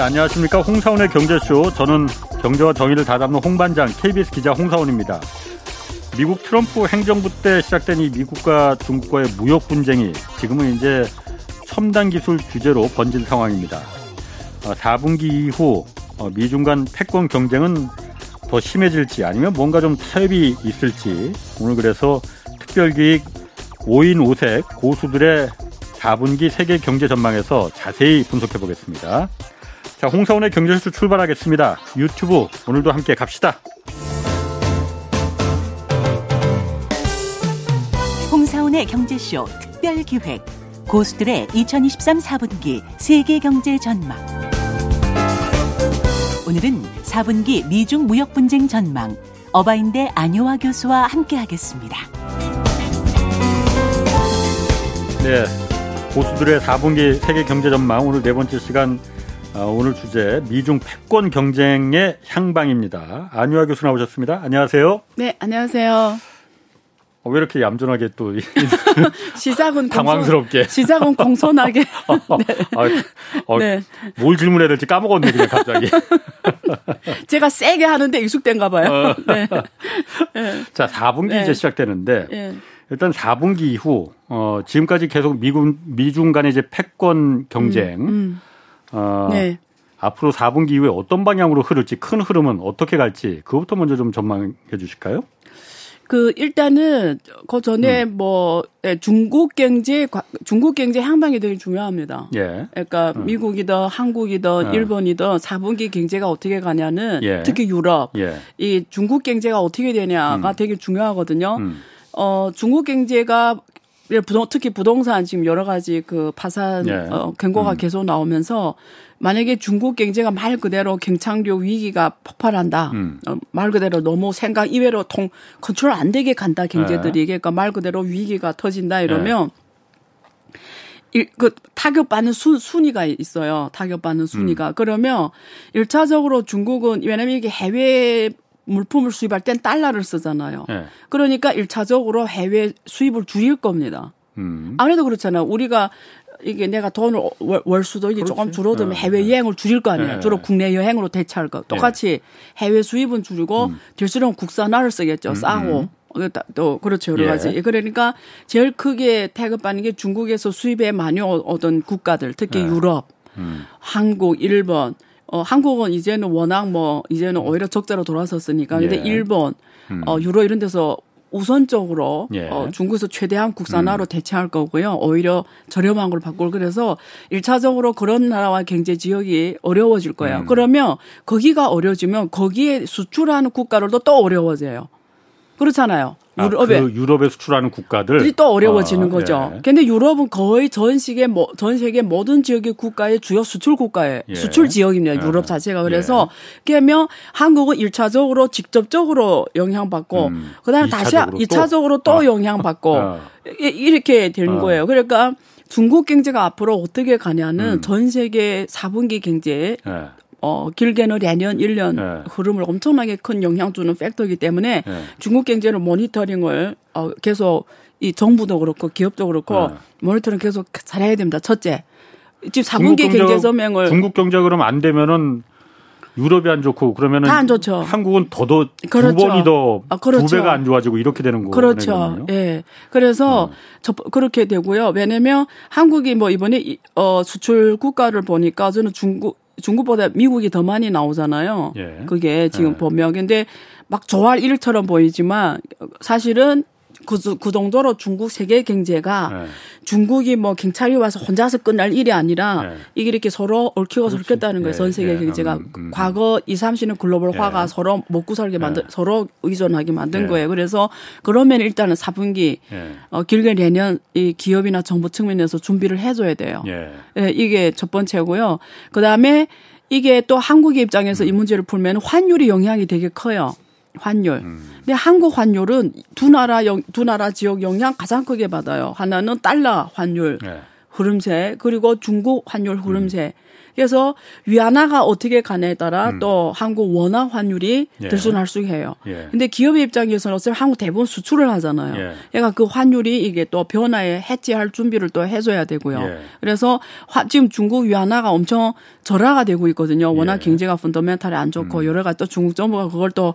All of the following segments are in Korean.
네, 안녕하십니까. 홍사원의 경제쇼. 저는 경제와 정의를 다잡는 홍반장 KBS 기자 홍사원입니다. 미국 트럼프 행정부 때 시작된 이 미국과 중국과의 무역 분쟁이 지금은 이제 첨단 기술 규제로 번진 상황입니다. 4분기 어, 이후 어, 미중 간 패권 경쟁은 더 심해질지 아니면 뭔가 좀 타협이 있을지 오늘 그래서 특별기획 5인 5색 고수들의 4분기 세계 경제 전망에서 자세히 분석해 보겠습니다. 자, 홍사원의 경제쇼 출발하겠습니다. 유튜브 오늘도 함께 갑시다. 홍사원의 경제쇼 특별 기획 고수들의 2023 4분기 세계 경제 전망. 오늘은 4분기 미중 무역 분쟁 전망 어바인대 안효화 교수와 함께하겠습니다. 네, 고수들의 4분기 세계 경제 전망 오늘 네 번째 시간 아, 오늘 주제 미중 패권 경쟁의 향방입니다. 안유아 교수 나오셨습니다. 안녕하세요. 네, 안녕하세요. 어, 왜 이렇게 얌전하게 또 시작은 당황스럽게 시작은 공손하게 네. 아, 어, 네. 뭘 질문해야 될지 까먹었네 그냥 갑자기 제가 세게 하는데 익숙된가 봐요 어. 네. 네. 자 4분기 이제 시작되는데 네. 일단 4분기 이후 어, 지금까지 계속 미국 미중 간의 이제 패권 경쟁 음, 음. 어, 네. 앞으로 4분기 이후에 어떤 방향으로 흐를지 큰 흐름은 어떻게 갈지 그것부터 먼저 좀 전망해 주실까요? 그 일단은 그 전에 음. 뭐 예, 중국 경제 중국 경제 향방이 되게 중요합니다. 예. 그러니까 음. 미국이든 한국이든 어. 일본이든 4분기 경제가 어떻게 가냐는 예. 특히 유럽 예. 이 중국 경제가 어떻게 되냐가 음. 되게 중요하거든요. 음. 어 중국 경제가 부동, 특히 부동산 지금 여러 가지 그 파산 예. 어, 경고가 음. 계속 나오면서 만약에 중국 경제가 말 그대로 경착륙 위기가 폭발한다. 음. 어, 말 그대로 너무 생각 이외로 통 컨트롤 안 되게 간다 경제들이 예. 그러니까 말 그대로 위기가 터진다 이러면 예. 일, 그 타격받는 수, 순위가 있어요. 타격받는 순위가. 음. 그러면 일차적으로 중국은 왜냐면 이게 해외 물품을 수입할 땐 달러를 쓰잖아요. 네. 그러니까 1차적으로 해외 수입을 줄일 겁니다. 음. 아무래도 그렇잖아요. 우리가 이게 내가 돈을 월, 수도 이게 조금 줄어들면 네. 해외 여행을 줄일 거 아니에요. 네. 주로 국내 여행으로 대체할 거. 똑같이 해외 수입은 줄이고 음. 될수록 국산화를 쓰겠죠. 음. 싸고. 음. 또 그렇죠 여러 가지 예. 그러니까 제일 크게 태급받는 게 중국에서 수입에 많이 얻은 국가들 특히 예. 유럽, 음. 한국, 일본 어, 한국은 이제는 워낙 뭐 이제는 오히려 적자로 돌아섰으니까. 근데 예. 일본, 음. 어, 유로 이런 데서 우선적으로 예. 어, 중국에서 최대한 국산화로 음. 대체할 거고요. 오히려 저렴한 걸 바꿀 그래서 일차적으로 그런 나라와 경제 지역이 어려워질 거예요. 음. 그러면 거기가 어려지면 거기에 수출하는 국가들도 또 어려워져요. 그렇잖아요. 아, 유럽에 그 유럽에 수출하는 국가들이 또 어려워지는 아, 거죠. 예. 근데 유럽은 거의 전 세계 전 세계 모든 지역의 국가의 주요 수출 국가의 예. 수출 지역입니다. 예. 유럽 자체가 그래서 예. 그러면 한국은 1차적으로 직접적으로 영향받고 음, 그다음에 2차적으로 다시 2차적으로 또, 또 아, 영향받고 아. 이렇게 되는 아. 거예요. 그러니까 중국 경제가 앞으로 어떻게 가냐는 음. 전 세계 4분기 경제 예. 어, 길게는 내년 1년 네. 흐름을 엄청나게 큰 영향 주는 팩터이기 때문에 네. 중국 경제를 모니터링을 어, 계속 이 정부도 그렇고 기업도 그렇고 네. 모니터링 계속 잘해야 됩니다. 첫째. 지금 4분기 경제 서명을 중국 경제 그럼 안 되면은 유럽이 안 좋고 그러면은 안 좋죠. 한국은 더더 그렇죠. 두 번이 더두 아, 그렇죠. 배가 안 좋아지고 이렇게 되는 거예요. 그렇죠. 예. 네. 그래서 어. 저 그렇게 되고요. 왜냐면 한국이 뭐 이번에 어 수출 국가를 보니까 저는 중국 중국보다 미국이 더 많이 나오잖아요. 예. 그게 지금 예. 보면 근데 막 좋아할 일처럼 보이지만 사실은 그, 그 정도로 중국 세계 경제가 네. 중국이 뭐 경찰이 와서 혼자서 끝날 일이 아니라 네. 이게 이렇게 서로 얽히고 설켰다는 거예요. 전 네. 세계 네. 경제가. 음, 음. 과거 2, 30년 글로벌화가 네. 서로 먹고 살게 만든, 서로 의존하게 만든 거예요. 그래서 그러면 일단은 4분기 어, 길게 내년 이 기업이나 정부 측면에서 준비를 해줘야 돼요. 예, 이게 첫 번째고요. 그 다음에 이게 또 한국의 입장에서 음. 이 문제를 풀면 환율이 영향이 되게 커요. 환율. 음. 근데 한국 환율은 두 나라 영, 두 나라 지역 영향 가장 크게 받아요. 하나는 달러 환율 네. 흐름세 그리고 중국 환율 흐름세. 음. 그래서 위안화가 어떻게 가냐에 따라 음. 또 한국 원화 환율이 예. 들쑥날쑥해요. 예. 근데 기업의 입장에서는 어차피 한국 대부분 수출을 하잖아요. 예. 그러니까 그 환율이 이게 또 변화에 해지할 준비를 또 해줘야 되고요. 예. 그래서 화, 지금 중국 위안화가 엄청 절하가 되고 있거든요. 워낙 예. 경제가 펀더멘탈이 안 좋고 음. 여러 가지 또 중국 정부가 그걸 또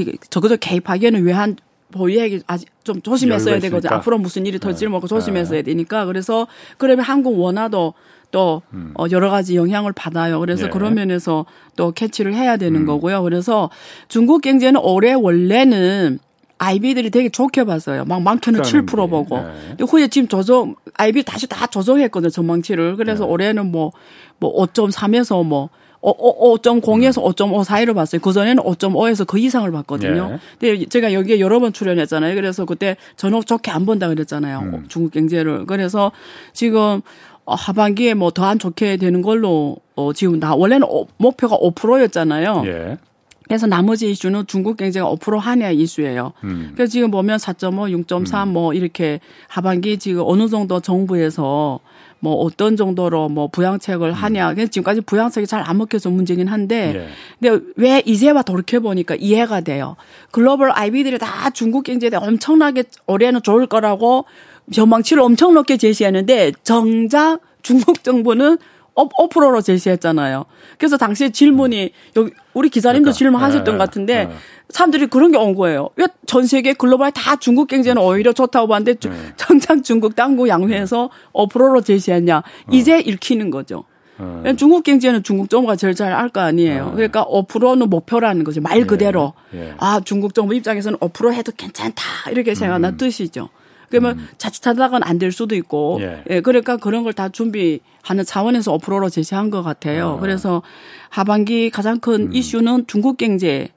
이게 적어도 개입하기에는 외환 보유액이 아직 좀 조심했어야 되거든요. 앞으로 무슨 일이 터질지 모르고 네. 조심했어야 네. 되니까 그래서 그러면 한국 원화도 또 음. 어, 여러 가지 영향을 받아요. 그래서 예. 그런 면에서 또 캐치를 해야 되는 음. 거고요. 그래서 중국 경제는 올해 원래는 아이비들이 되게 좋게 봤어요. 막 많게는 7% 보고. 네. 근데 후에 지금 조정, 아이비 다시 다 조정했거든요. 전망치를. 그래서 네. 올해는 뭐, 뭐 5.3에서 뭐, 5.0에서 5.5 사이를 봤어요. 그전에는 5.5에서 그 이상을 봤거든요. 예. 근데 제가 여기에 여러 번 출연했잖아요. 그래서 그때 전혀 좋게 안 본다 그랬잖아요. 음. 중국 경제를. 그래서 지금 어, 하반기에 뭐 더 안 좋게 되는 걸로 어 지금 나 원래는 목표가 5%였잖아요. 예. 그래서 나머지 이슈는 중국 경제가 5% 하냐 이슈예요. 음. 그래서 지금 보면 4.5, 6.3뭐 이렇게 하반기 지금 어느 정도 정부에서 뭐 어떤 정도로 뭐 부양책을 음. 하냐. 그래서 지금까지 부양책이 잘 안 먹혀서 문제긴 한데 예. 근데 왜 이제와 돌이켜 보니까 이해가 돼요. 글로벌 아이비들이 다 중국 경제에 대해 엄청나게 올해는 좋을 거라고 전망치를 엄청 높게 제시했는데 정작 중국 정부는 5%로 제시했잖아요. 그래서 당시에 질문이 여기 우리 기사님도 그러니까. 질문하셨던 네. 것 같은데 네. 사람들이 그런 게 온 거예요. 왜 전 세계 글로벌 다 중국 경제는 오히려 좋다고 봤는데 네. 정작 중국 당국 양회에서 5%로 제시했냐. 이제 어. 읽히는 거죠. 어. 중국 경제는 중국 정부가 제일 잘 알 거 아니에요. 어. 그러니까 5%는 목표라는 거죠. 말 예. 그대로. 예. 예. 아, 중국 정부 입장에서는 5% 해도 괜찮다. 이렇게 생각하는 음. 뜻이죠. 그러면 음. 자칫하다가는 안될 수도 있고. 예. 예. 그러니까 그런 걸 다 준비하는 차원에서 5%로 제시한 것 같아요. 아. 그래서 하반기 가장 큰 음. 이슈는 중국 경제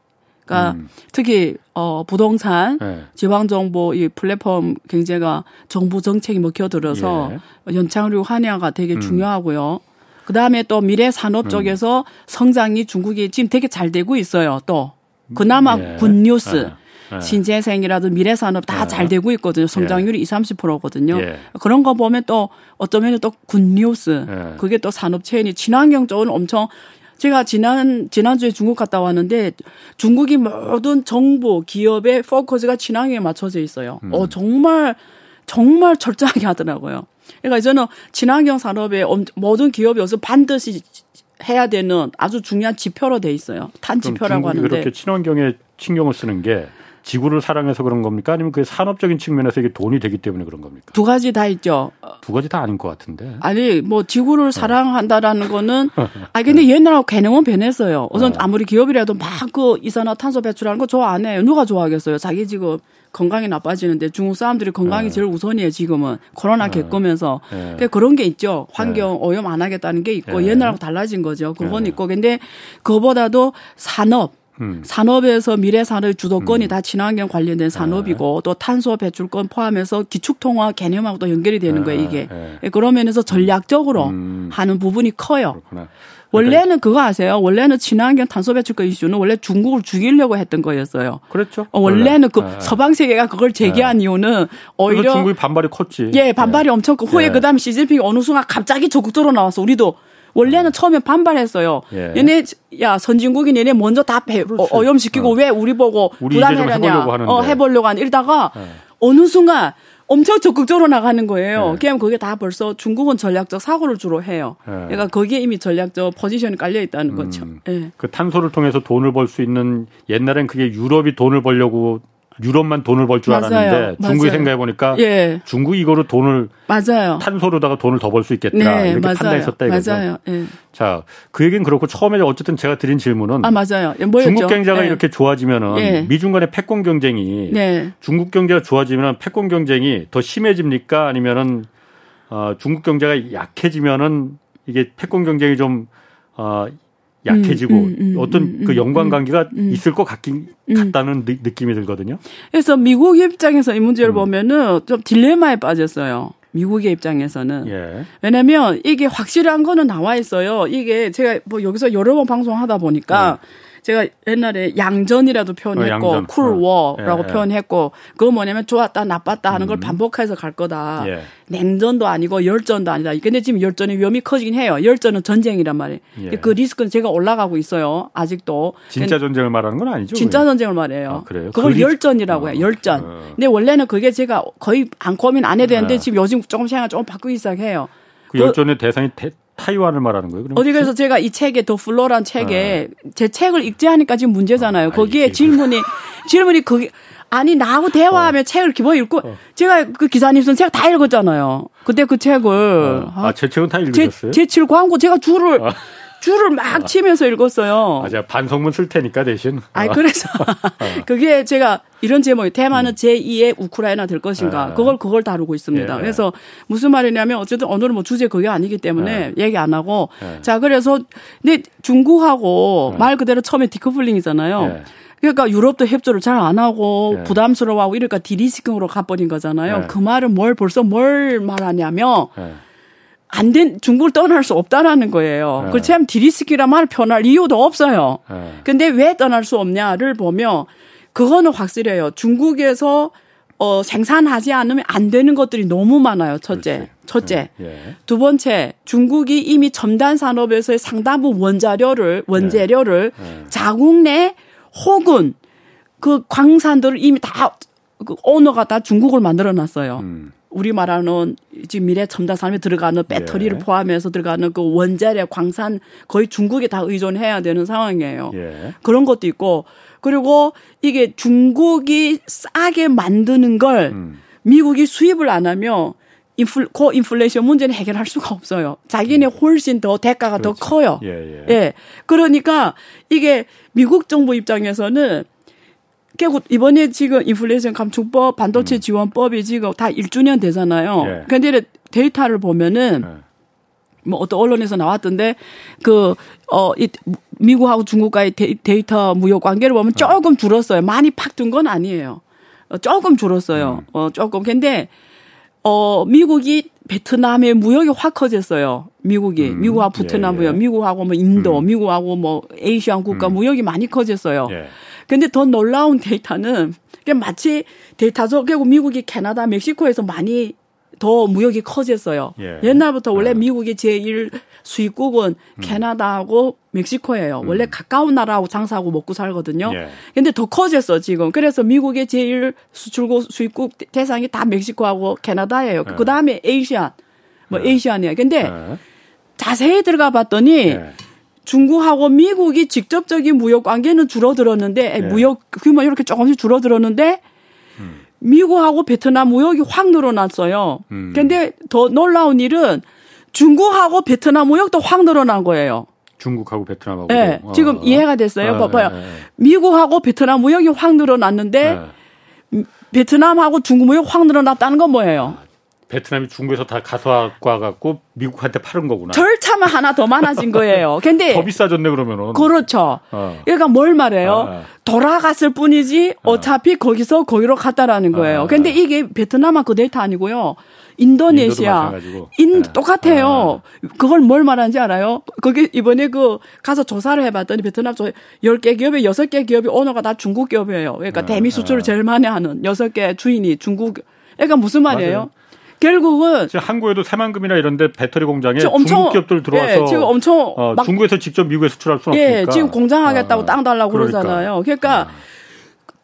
그러니까 음. 특히 어 부동산, 네. 지방 정부 이 플랫폼 경제가 정부 정책이 먹혀들어서 예. 연착륙 하냐가 되게 음. 중요하고요. 그 다음에 또 미래 산업 음. 쪽에서 성장이 중국이 지금 되게 잘 되고 있어요. 또 그나마 예. good news. 예. 신재생이라도 미래산업 다잘 예. 되고 있거든요. 성장률이 예. 20, 30%거든요. 예. 그런 거 보면 또 어쩌면 또 굿뉴스. 예. 그게 또 산업 체인이 친환경 쪽은 엄청 제가 지난 지난주에 중국 갔다 왔는데 중국이 모든 정부 기업의 포커스가 친환경에 맞춰져 있어요. 음. 어 정말 정말 철저하게 하더라고요. 그러니까 저는 친환경 산업에 모든 기업이 어서 반드시 해야 되는 아주 중요한 지표로 돼 있어요. 탄지표라고 하는데. 그렇게 친환경에 신경을 쓰는 게 지구를 사랑해서 그런 겁니까? 아니면 그 산업적인 측면에서 이게 돈이 되기 때문에 그런 겁니까? 두 가지 다 있죠. 두 가지 다 아닌 것 같은데. 아니, 뭐 지구를 어. 사랑한다라는 거는 아 근데 옛날하고 개념은 변했어요. 우선 어. 아무리 기업이라도 막 그 이산화탄소 배출하는 거 좋아 안 해요. 누가 좋아하겠어요? 자기 지금 건강이 나빠지는데 중국 사람들이 건강이 네. 제일 우선이에요 지금은 코로나 네. 겪으면서 네. 그런 게 있죠 환경 네. 오염 안 하겠다는 게 있고 네. 옛날하고 달라진 거죠 그건 네. 있고 근데 그보다도 산업 음. 산업에서 미래 산업 주도권이 음. 다 친환경 관련된 산업이고 네. 또 탄소 배출권 포함해서 기축통화 개념하고 도 연결이 되는 네. 거예요 이게 네. 그런 면에서 전략적으로 음. 하는 부분이 커요. 그렇구나. 원래는 그거 아세요? 원래는 친환경 탄소 배출권 이슈는 원래 중국을 죽이려고 했던 거였어요. 그렇죠. 어, 원래는 그 네. 서방 세계가 그걸 제기한 네. 이유는 오히려 중국이 반발이 컸지. 예, 반발이 네. 엄청 컸고 후에 네. 그다음에 시진핑이 어느 순간 갑자기 적극적으로 나와서 우리도 원래는 처음에 반발했어요. 예. 얘네 야 선진국인 얘네 먼저 다 배, 어, 오염시키고 어. 왜 우리 보고 우리 부담해라냐 어 해보려고 한 이러다가 예. 어느 순간 엄청 적극적으로 나가는 거예요. 네. 그냥 그게 다 벌써 중국은 전략적 사고를 주로 해요. 네. 그러니까 거기에 이미 전략적 포지션이 깔려 있다는 거죠. 음, 네. 그 탄소를 통해서 돈을 벌 수 있는 옛날엔 그게 유럽이 돈을 벌려고 유럽만 돈을 벌 줄 알았는데 중국이 생각해 보니까 예. 중국이 이거로 돈을 맞아요. 탄소로다가 돈을 더 벌 수 있겠다 네, 이렇게 맞아요. 판단했었다 이거죠. 맞아요. 예. 자, 그 얘기는 그렇고 처음에 어쨌든 제가 드린 질문은 아 맞아요. 예, 중국 경제가 예. 이렇게 좋아지면은 예. 미중 간의 패권 경쟁이 네. 중국 경제가 좋아지면 패권 경쟁이 더 심해집니까 아니면은 어, 중국 경제가 약해지면은 이게 패권 경쟁이 좀 어, 약해지고 음, 음, 음, 어떤 그 연관 관계가 있을 것 같긴 같다는 느 낌이 들거든요. 그래서 미국 입장에서 이 문제를 보면은 좀 딜레마에 빠졌어요. 미국의 입장에서는. 예. 왜냐면 이게 확실한 거는 나와 있어요. 이게 제가 뭐 여기서 여러 번 방송하다 보니까 제가 옛날에 양전이라도 표현했고 어, 쿨워라고 어. 예, 예. 표현했고 그거 뭐냐면 좋았다 나빴다 하는 걸 음. 반복해서 갈 거다. 예. 냉전도 아니고 열전도 아니다. 근데 지금 열전의 위험이 커지긴 해요. 열전은 전쟁이란 말이에요. 예. 그 리스크는 제가 올라가고 있어요. 아직도. 진짜 전쟁을 말하는 건 아니죠? 진짜 전쟁을 말해요. 아, 그래요? 그걸 그 열전이라고 어, 해요. 열전. 어. 근데 원래는 그게 제가 거의 안 고민 안 해야 되는데 네. 지금 요즘 조금 생각 조금 바꾸기 시작해요. 그, 그 열전의 대상이 대, 타이완을 말하는 거예요? 어디 그래서 제가 이 책에 더 플로란 책에 아. 제 책을 읽지 하니까 지금 문제잖아요. 아, 거기에 아, 질문이 질문이 거기 아니 나하고 대화하면 어. 책을 기본 읽고 어. 제가 그 기사님 쓴 책 다 읽었잖아요. 그때 그 책을 어. 아제 책은 다 읽으셨어요? 제, 제7 광고 제가 줄을 아. 줄을 막 치면서 읽었어요. 아, 제가 반성문 쓸 테니까 대신. 아, 그래서 그게 제가 이런 제목이 테마는 음. 제2의 우크라이나 될 것인가. 네. 그걸 그걸 다루고 있습니다. 예. 그래서 무슨 말이냐면 어쨌든 오늘은 뭐 주제 그게 아니기 때문에 네. 얘기 안 하고 네. 자 그래서 근데 중국하고 네. 말 그대로 처음에 디커플링이잖아요. 네. 그러니까 유럽도 협조를 잘 안 하고 네. 부담스러워하고 이러니까 디리스킹으로 가버린 거잖아요. 그 말은 뭘 벌써 뭘 말하냐면 안 된, 중국을 떠날 수 없다라는 거예요. 네. 디리스키란 말을 표현할 이유도 없어요. 네. 근데 왜 떠날 수 없냐를 보면 그거는 확실해요. 중국에서 어, 생산하지 않으면 안 되는 것들이 너무 많아요. 첫째. 그렇지. 첫째. 네. 예. 두 번째, 중국이 이미 첨단 산업에서의 상당부 원자료를, 원재료를 네. 자국 내 혹은 그 광산들을 이미 다, 그 오너가 다 중국을 만들어 놨어요. 음. 우리 말하는 지금 미래 첨단 산업에 들어가는 배터리를 예. 포함해서 들어가는 그 원자력 광산 거의 중국에 다 의존해야 되는 상황이에요. 예. 그런 것도 있고 그리고 이게 중국이 싸게 만드는 걸 음. 미국이 수입을 안 하면 인플, 고 인플레이션 문제는 해결할 수가 없어요. 자기네 음. 훨씬 더 대가가 그렇죠. 더 커요. 예, 예. 예. 그러니까 이게 미국 정부 입장에서는 결국 이번에 지금 인플레이션 감축법, 반도체 음. 지원법이 지금 다 1주년 되잖아요. 예. 근데 데이터를 보면은 예. 뭐 어떤 언론에서 나왔던데 그 어 이 미국하고 중국과의 데이, 터 무역 관계를 보면 예. 조금 줄었어요. 많이 팍 든 건 아니에요. 어, 조금 줄었어요. 음. 어 조금. 근데 어 미국이 베트남의 무역이 확 커졌어요. 미국이 음. 미국하고 베트남 예, 무역, 예. 미국하고 뭐 인도, 음. 미국하고 뭐 Asian 국가 음. 무역이 많이 커졌어요. 예. 근데 더 놀라운 데이터는 마치 데이터죠. 결국 미국이 캐나다, 멕시코에서 많이 더 무역이 커졌어요. 예. 옛날부터 원래 예. 미국의 제일 수입국은 음. 캐나다하고 멕시코예요. 음. 원래 가까운 나라하고 장사하고 먹고 살거든요. 예. 근데 더 커졌어, 지금. 그래서 미국의 제일 수출국 수입국 대상이 다 멕시코하고 캐나다예요. 예. 그 다음에 에이시안, 뭐 예. 에이시안이에요. 근데 예. 자세히 들어가 봤더니 중국하고 미국이 직접적인 무역 관계는 줄어들었는데 네. 무역 규모 이렇게 조금씩 줄어들었는데 음. 미국하고 베트남 무역이 확 늘어났어요. 음. 근데 더 놀라운 일은 중국하고 베트남 무역도 확 늘어난 거예요. 중국하고 베트남하고. 네, 어. 지금 이해가 됐어요. 아, 봐봐요. 네, 네. 미국하고 베트남 무역이 확 늘어났는데 네. 베트남하고 중국 무역 확 늘어났다는 건 뭐예요? 아, 베트남이 중국에서 다 가서와 갖고 미국한테 파는 거구나. 절차만 하나 더 많아진 거예요. 근데 더 비싸졌네 그러면은. 그렇죠. 어. 그러니까 뭘 말해요? 아, 아. 돌아갔을 뿐이지 아. 어차피 거기서 거기로 갔다라는 거예요. 아. 근데 이게 베트남만 그 데이터 아니고요. 인도네시아, 인 네. 똑같아요. 아. 그걸 뭘 말하는지 알아요? 거기 이번에 그 가서 조사를 해봤더니 베트남 저 10개 기업에 6개 기업이 오너가 다 중국 기업이에요. 그러니까 아. 대미 수출을 제일 많이 하는 6개 주인이 중국. 그러니까 무슨 말이에요? 맞아요. 결국은 지금 한국에도 새만금이나 이런데 배터리 공장에 엄청, 중국 기업들 들어와서 예, 지금 엄청 어, 막, 중국에서 직접 미국에 수출할 수는 예, 없으니까. 지금 공장 하겠다고 아, 땅 달라고 그러니까. 그러잖아요. 그러니까 아.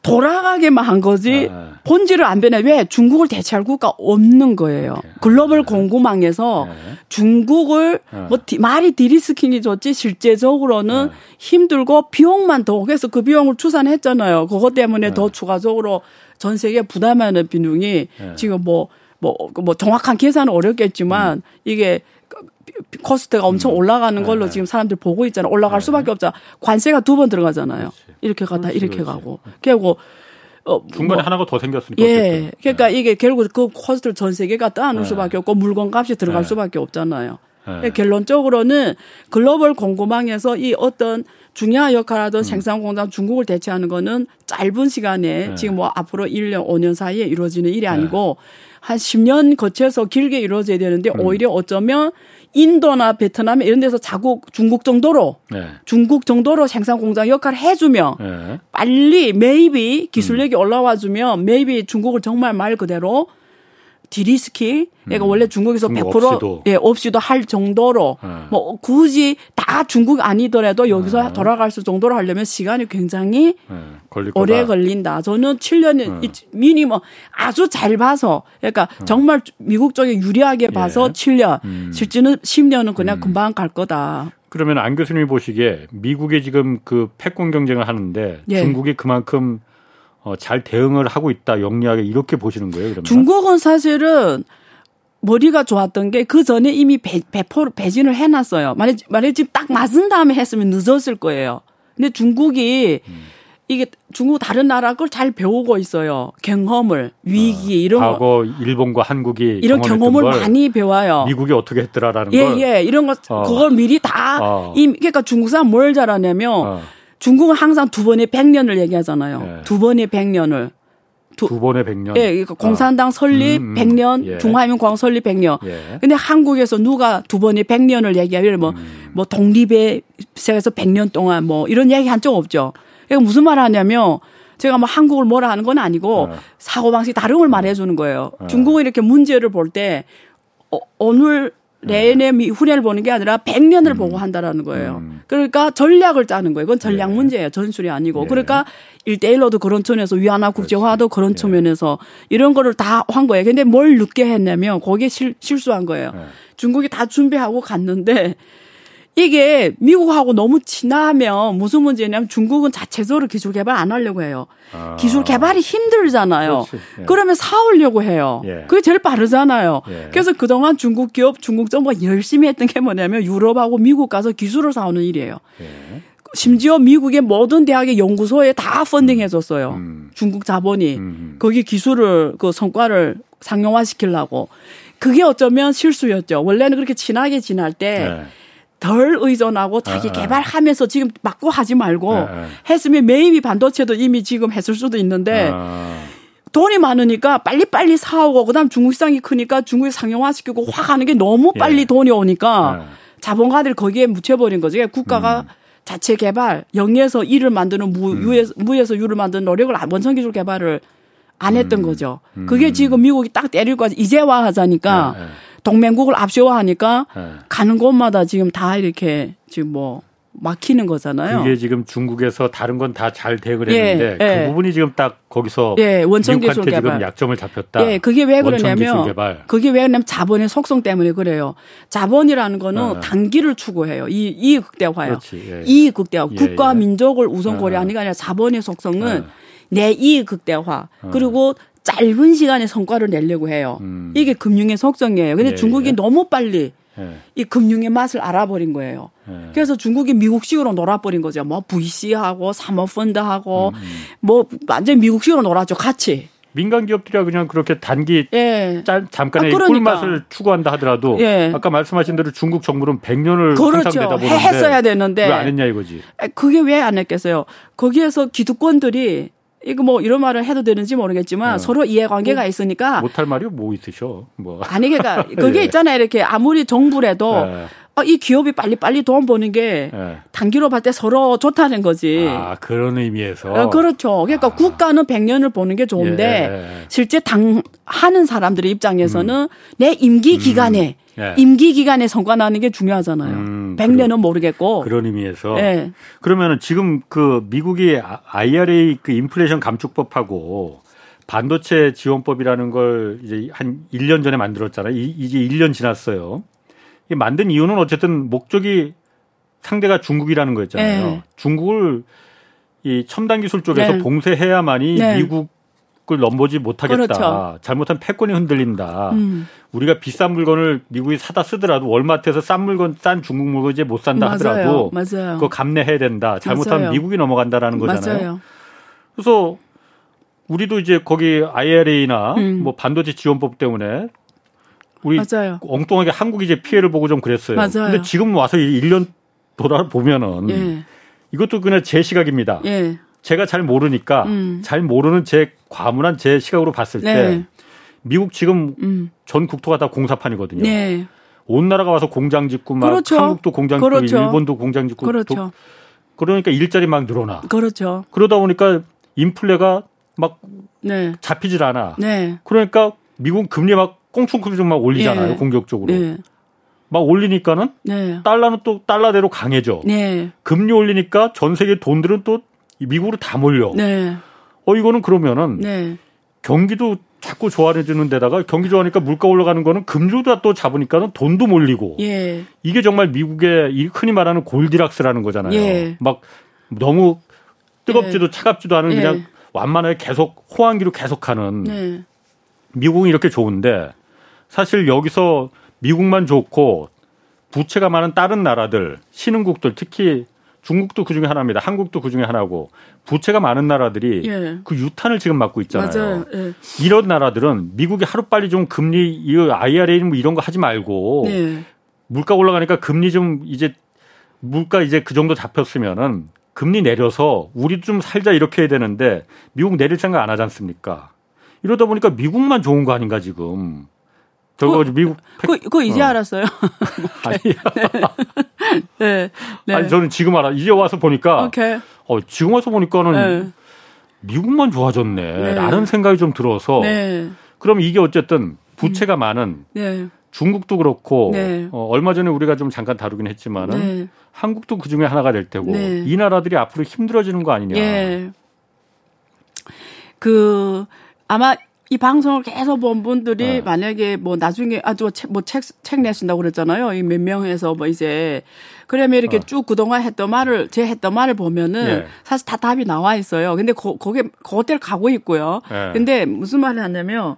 돌아가게만 한 거지 아. 본질을 안 변해. 왜 중국을 대체할 국가 없는 거예요. 오케이. 글로벌 아. 공급망에서 네. 중국을 아. 뭐 디, 말이 de-risking이 좋지 실제적으로는 네. 힘들고 비용만 더 그래서 그 비용을 추산했잖아요. 그것 때문에 네. 더 추가적으로 전 세계 부담하는 비용이 네. 지금 뭐 뭐, 뭐 정확한 계산은 어렵겠지만 음. 이게 코스트가 엄청 음. 올라가는 걸로 네. 지금 사람들 보고 있잖아. 올라갈 네. 수밖에 없잖아. 관세가 두 번 들어가잖아요. 그렇지. 이렇게 가다 그렇지, 이렇게 그렇지. 가고. 그리고 어, 중간에 뭐, 하나가 더 생겼으니까. 예. 어쨌든. 그러니까 네. 이게 결국 그 코스트를 전 세계가 떠안을 네. 수밖에 없고 물건 값이 들어갈 네. 수밖에 없잖아요. 네. 결론적으로는 글로벌 공급망에서 이 어떤 중요한 역할을 하던 음. 생산 공장 중국을 대체하는 거는 짧은 시간에 지금 뭐 앞으로 1년, 5년 사이에 이루어지는 일이 아니고 한 10년 거쳐서 길게 이루어져야 되는데 음. 오히려 어쩌면 인도나 베트남 이런 데서 자국 중국 정도로 네. 중국 정도로 생산 공장 역할을 해주면 네. 빨리 maybe 기술력이 음. 올라와 주면 maybe 중국을 정말 말 그대로 de-risking 그러니까 음. 원래 중국에서 중국 100% 없이도. 예, 없이도 할 정도로 네. 뭐 굳이 다 중국 아니더라도 여기서 네. 돌아갈 수 정도로 하려면 시간이 굉장히 네. 오래 걸린다. 저는 7년 네. 미니멈 아주 잘 봐서 그러니까 네. 정말 미국 쪽에 유리하게 봐서 예. 7년 음. 실제는 10년은 그냥 음. 금방 갈 거다. 그러면 안 교수님이 보시기에 미국이 지금 그 패권 경쟁을 하는데 예. 중국이 그만큼 어, 잘 대응을 하고 있다, 영리하게 이렇게 보시는 거예요, 그러면? 중국은 사실은 머리가 좋았던 게 그 전에 이미 배, 배포, 배진을 해놨어요. 만약, 만약 지금 딱 맞은 다음에 했으면 늦었을 거예요. 근데 중국이 음. 이게 중국 다른 나라 걸 잘 배우고 있어요. 경험을 위기 어, 이런 과거 거. 일본과 한국이 이런 경험을 많이 배워요. 미국이 어떻게 했더라라는 예, 걸. 예, 예. 이런 거 어. 그걸 미리 다 어. 이, 그러니까 중국 사람 뭘 잘하냐면 어. 중국은 항상 두 번의 백년을 얘기하잖아요. 예. 두 번의 백년을. 두, 두 번의 백년. 예, 그러니까 공산당 설립 음, 음. 100년, 예. 중화민국당 설립 100년. 예. 근데 한국에서 누가 두 번의 백년을 얘기하면 뭐, 음. 뭐 독립의 세계에서 100년 동안 뭐 이런 얘기 한 적 없죠. 그러니까 무슨 말 하냐면 제가 뭐 한국을 뭐라 하는 건 아니고 예. 사고방식 다른 걸 말해 주는 거예요. 예. 중국은 이렇게 문제를 볼 때, 어, 오늘 내내 후년을 보는 게 아니라 100년을 음. 보고 한다라는 거예요. 음. 그러니까 전략을 짜는 거예요. 그건 전략 예. 문제예요. 전술이 아니고. 예. 그러니까 1대1로도 그런 측면에서 위안화 국제화도 그런 예. 측면에서 이런 거를 다 한 거예요. 근데 뭘 늦게 했냐면 거기에 실, 실수한 거예요. 예. 중국이 다 준비하고 갔는데 이게 미국하고 너무 친하면 무슨 문제냐면 중국은 자체적으로 기술 개발 안 하려고 해요. 아. 기술 개발이 힘들잖아요. 예. 그러면 사오려고 해요. 예. 그게 제일 빠르잖아요. 예. 그래서 그동안 중국 기업, 중국 정부가 열심히 했던 게 뭐냐면 유럽하고 미국 가서 기술을 사오는 일이에요. 예. 심지어 미국의 모든 대학의 연구소에 다 펀딩 해줬어요. 음. 중국 자본이. 음. 거기 기술을, 그 성과를 상용화시키려고. 그게 어쩌면 실수였죠. 원래는 그렇게 친하게 지날 때 네. 덜 의존하고 자기 아, 아. 개발하면서 지금 막고 하지 말고 아, 했으면 메이비 반도체도 이미 지금 했을 수도 있는데 돈이 많으니까 빨리빨리 사오고 그다음 중국 시장이 크니까 중국에 상용화시키고 확 하는 게 너무 빨리 예. 돈이 오니까 자본가들 거기에 묻혀버린 거죠. 그러니까 국가가 음. 자체 개발 영에서 일을 만드는 무, 음. 유에서, 무에서 유를 만드는 노력을 원천 기술 개발을 안 했던 음. 거죠. 그게 지금 미국이 딱 때릴 거 이제 와 하자니까 네, 네. 동맹국을 압수화하니까 네. 가는 곳마다 지금 다 이렇게 지금 뭐 막히는 거잖아요. 그게 지금 중국에서 다른 건 다 잘 대응을 예, 했는데 예, 그 부분이 지금 딱 거기서 예, 원천 기술 개발 지금 약점을 잡혔다. 예, 그게 왜 그러냐면 그게 왜 그러냐면 자본의 속성 때문에 그래요. 자본이라는 거는 어. 단기를 추구해요. 이 이익 극대화요. 예. 이익 극대화. 예, 국가 예. 민족을 우선 고려하는 게 아니라 자본의 속성은 내 이익 극대화. 그리고 짧은 시간에 성과를 내려고 해요. 음. 이게 금융의 속성이에요. 근데 예, 중국이 예. 너무 빨리 예. 이 금융의 맛을 알아버린 거예요. 예. 그래서 중국이 미국식으로 놀아버린 거죠. 뭐 VC하고 사모펀드하고 음, 음. 뭐 완전 미국식으로 놀았죠. 같이. 민간 기업들이 그냥 그렇게 단기 예. 짠, 잠깐의 아, 그러니까. 꿀맛을 추구한다 하더라도 예. 아까 말씀하신 대로 중국 정부는 100년을 그렇죠. 항상 내다보는데 했어야 되는데 왜 안 했냐 이거지. 그게 왜 안 했겠어요. 거기에서 기득권들이 이거 뭐 이런 말을 해도 되는지 모르겠지만 어. 서로 이해관계가 뭐, 있으니까 못할 말이 뭐 있으셔. 뭐 아니 그러니까 그게 예. 있잖아요. 이렇게 아무리 정부라도 예. 어, 이 기업이 빨리 빨리 돈 버는 게 예. 단기로 봤을 때 서로 좋다는 거지. 아 그런 의미에서. 어, 그렇죠. 그러니까 아. 국가는 100년을 보는 게 좋은데 예. 실제 당 하는 사람들의 입장에서는 음. 내 임기 기간에 음. 예. 임기 기간에 성과 나는 게 중요하잖아요. 음, 100년은 그런, 모르겠고. 그런 의미에서. 예. 그러면은 지금 그 미국이 IRA 그 인플레이션 감축법하고 반도체 지원법이라는 걸 이제 한 1년 전에 만들었잖아요. 이제 1년 지났어요. 이 만든 이유는 어쨌든 목적이 상대가 중국이라는 거였잖아요. 네. 중국을 이 첨단 기술 쪽에서 네. 봉쇄해야만이 네. 미국 을 넘보지 못하겠다. 그렇죠. 잘못하면 패권이 흔들린다. 음. 우리가 비싼 물건을 미국이 사다 쓰더라도 월마트에서 싼 물건, 싼 중국 물건 이제 못 산다. 하더라도 맞아요. 그거 감내해야 된다. 잘못하면 맞아요. 미국이 넘어간다라는 거잖아요. 그래서 우리도 이제 거기 IRA나 음. 뭐 반도체 지원법 때문에 우리 맞아요. 엉뚱하게 한국이 이제 피해를 보고 좀 그랬어요. 맞아요. 근데 지금 와서 1년 돌아보면은 예. 이것도 그냥 제 시각입니다. 예. 제가 잘 모르니까 음. 잘 모르는 제 과문한 제 시각으로 봤을 네. 때 미국 지금 음. 전 국토가 다 공사판이거든요. 네. 온 나라가 와서 공장 짓고 막 그렇죠. 한국도 공장 짓고 그렇죠. 일본도 공장 짓고 그렇죠. 그러니까 일자리 막 늘어나. 그렇죠. 그러다 보니까 인플레가 막 네. 잡히질 않아. 네. 그러니까 미국 금리 막 꽁충꽁충 막 올리잖아요. 네. 공격적으로. 네. 막 올리니까는 네. 달러는 또 달러대로 강해져. 네. 금리 올리니까 전 세계 돈들은 또 미국으로 다 몰려. 네. 어 이거는 그러면은 네. 경기도 자꾸 좋아지는 데다가 경기 좋아하니까 물가 올라가는 거는 금주도 또 잡으니까는 돈도 몰리고. 예. 이게 정말 미국의 흔히 말하는 골디락스라는 거잖아요. 예. 막 너무 뜨겁지도 예. 차갑지도 않은 그냥 예. 완만하게 계속 호황기로 계속하는 네. 미국은 이렇게 좋은데 사실 여기서 미국만 좋고 부채가 많은 다른 나라들 신흥국들 특히 중국도 그 중에 하나입니다. 한국도 그 중에 하나고 부채가 많은 나라들이 예. 그 유탄을 지금 맞고 있잖아요. 예. 이런 나라들은 미국이 하루 빨리 좀 금리 이 IRA 뭐 이런 거 하지 말고 예. 물가 올라가니까 금리 좀 이제 물가 이제 그 정도 잡혔으면은 금리 내려서 우리도 좀 살자 이렇게 해야 되는데 미국 내릴 생각 안 하지 않습니까? 이러다 보니까 미국만 좋은 거 아닌가 지금. 저거 그, 미국 그, 그 이제 어. 알았어요. 아니, 네. 네. 아니 저는 지금 알아. 이제 와서 보니까 오케이. 어 지금 와서 보니까는 네. 미국만 좋아졌네. 네. 라는 생각이 좀 들어서 네. 그럼 이게 어쨌든 부채가 음. 많은 네. 중국도 그렇고 네. 어, 얼마 전에 우리가 좀 잠깐 다루긴 했지만은 네. 한국도 그 중에 하나가 될 테고 이 나라들이 앞으로 힘들어지는 거 아니냐. 예. 그 아마 이 방송을 계속 본 분들이 네. 만약에 뭐 나중에 아주 뭐책 책 내신다고 그랬잖아요. 이 몇 명에서 뭐 이제 그러면 이렇게 어. 쭉 그동안 했던 말을 제 했던 말을 보면은 예. 사실 다 답이 나와 있어요. 근데 거, 거기에 그것대로 가고 있고요. 예. 근데 무슨 말을 하냐면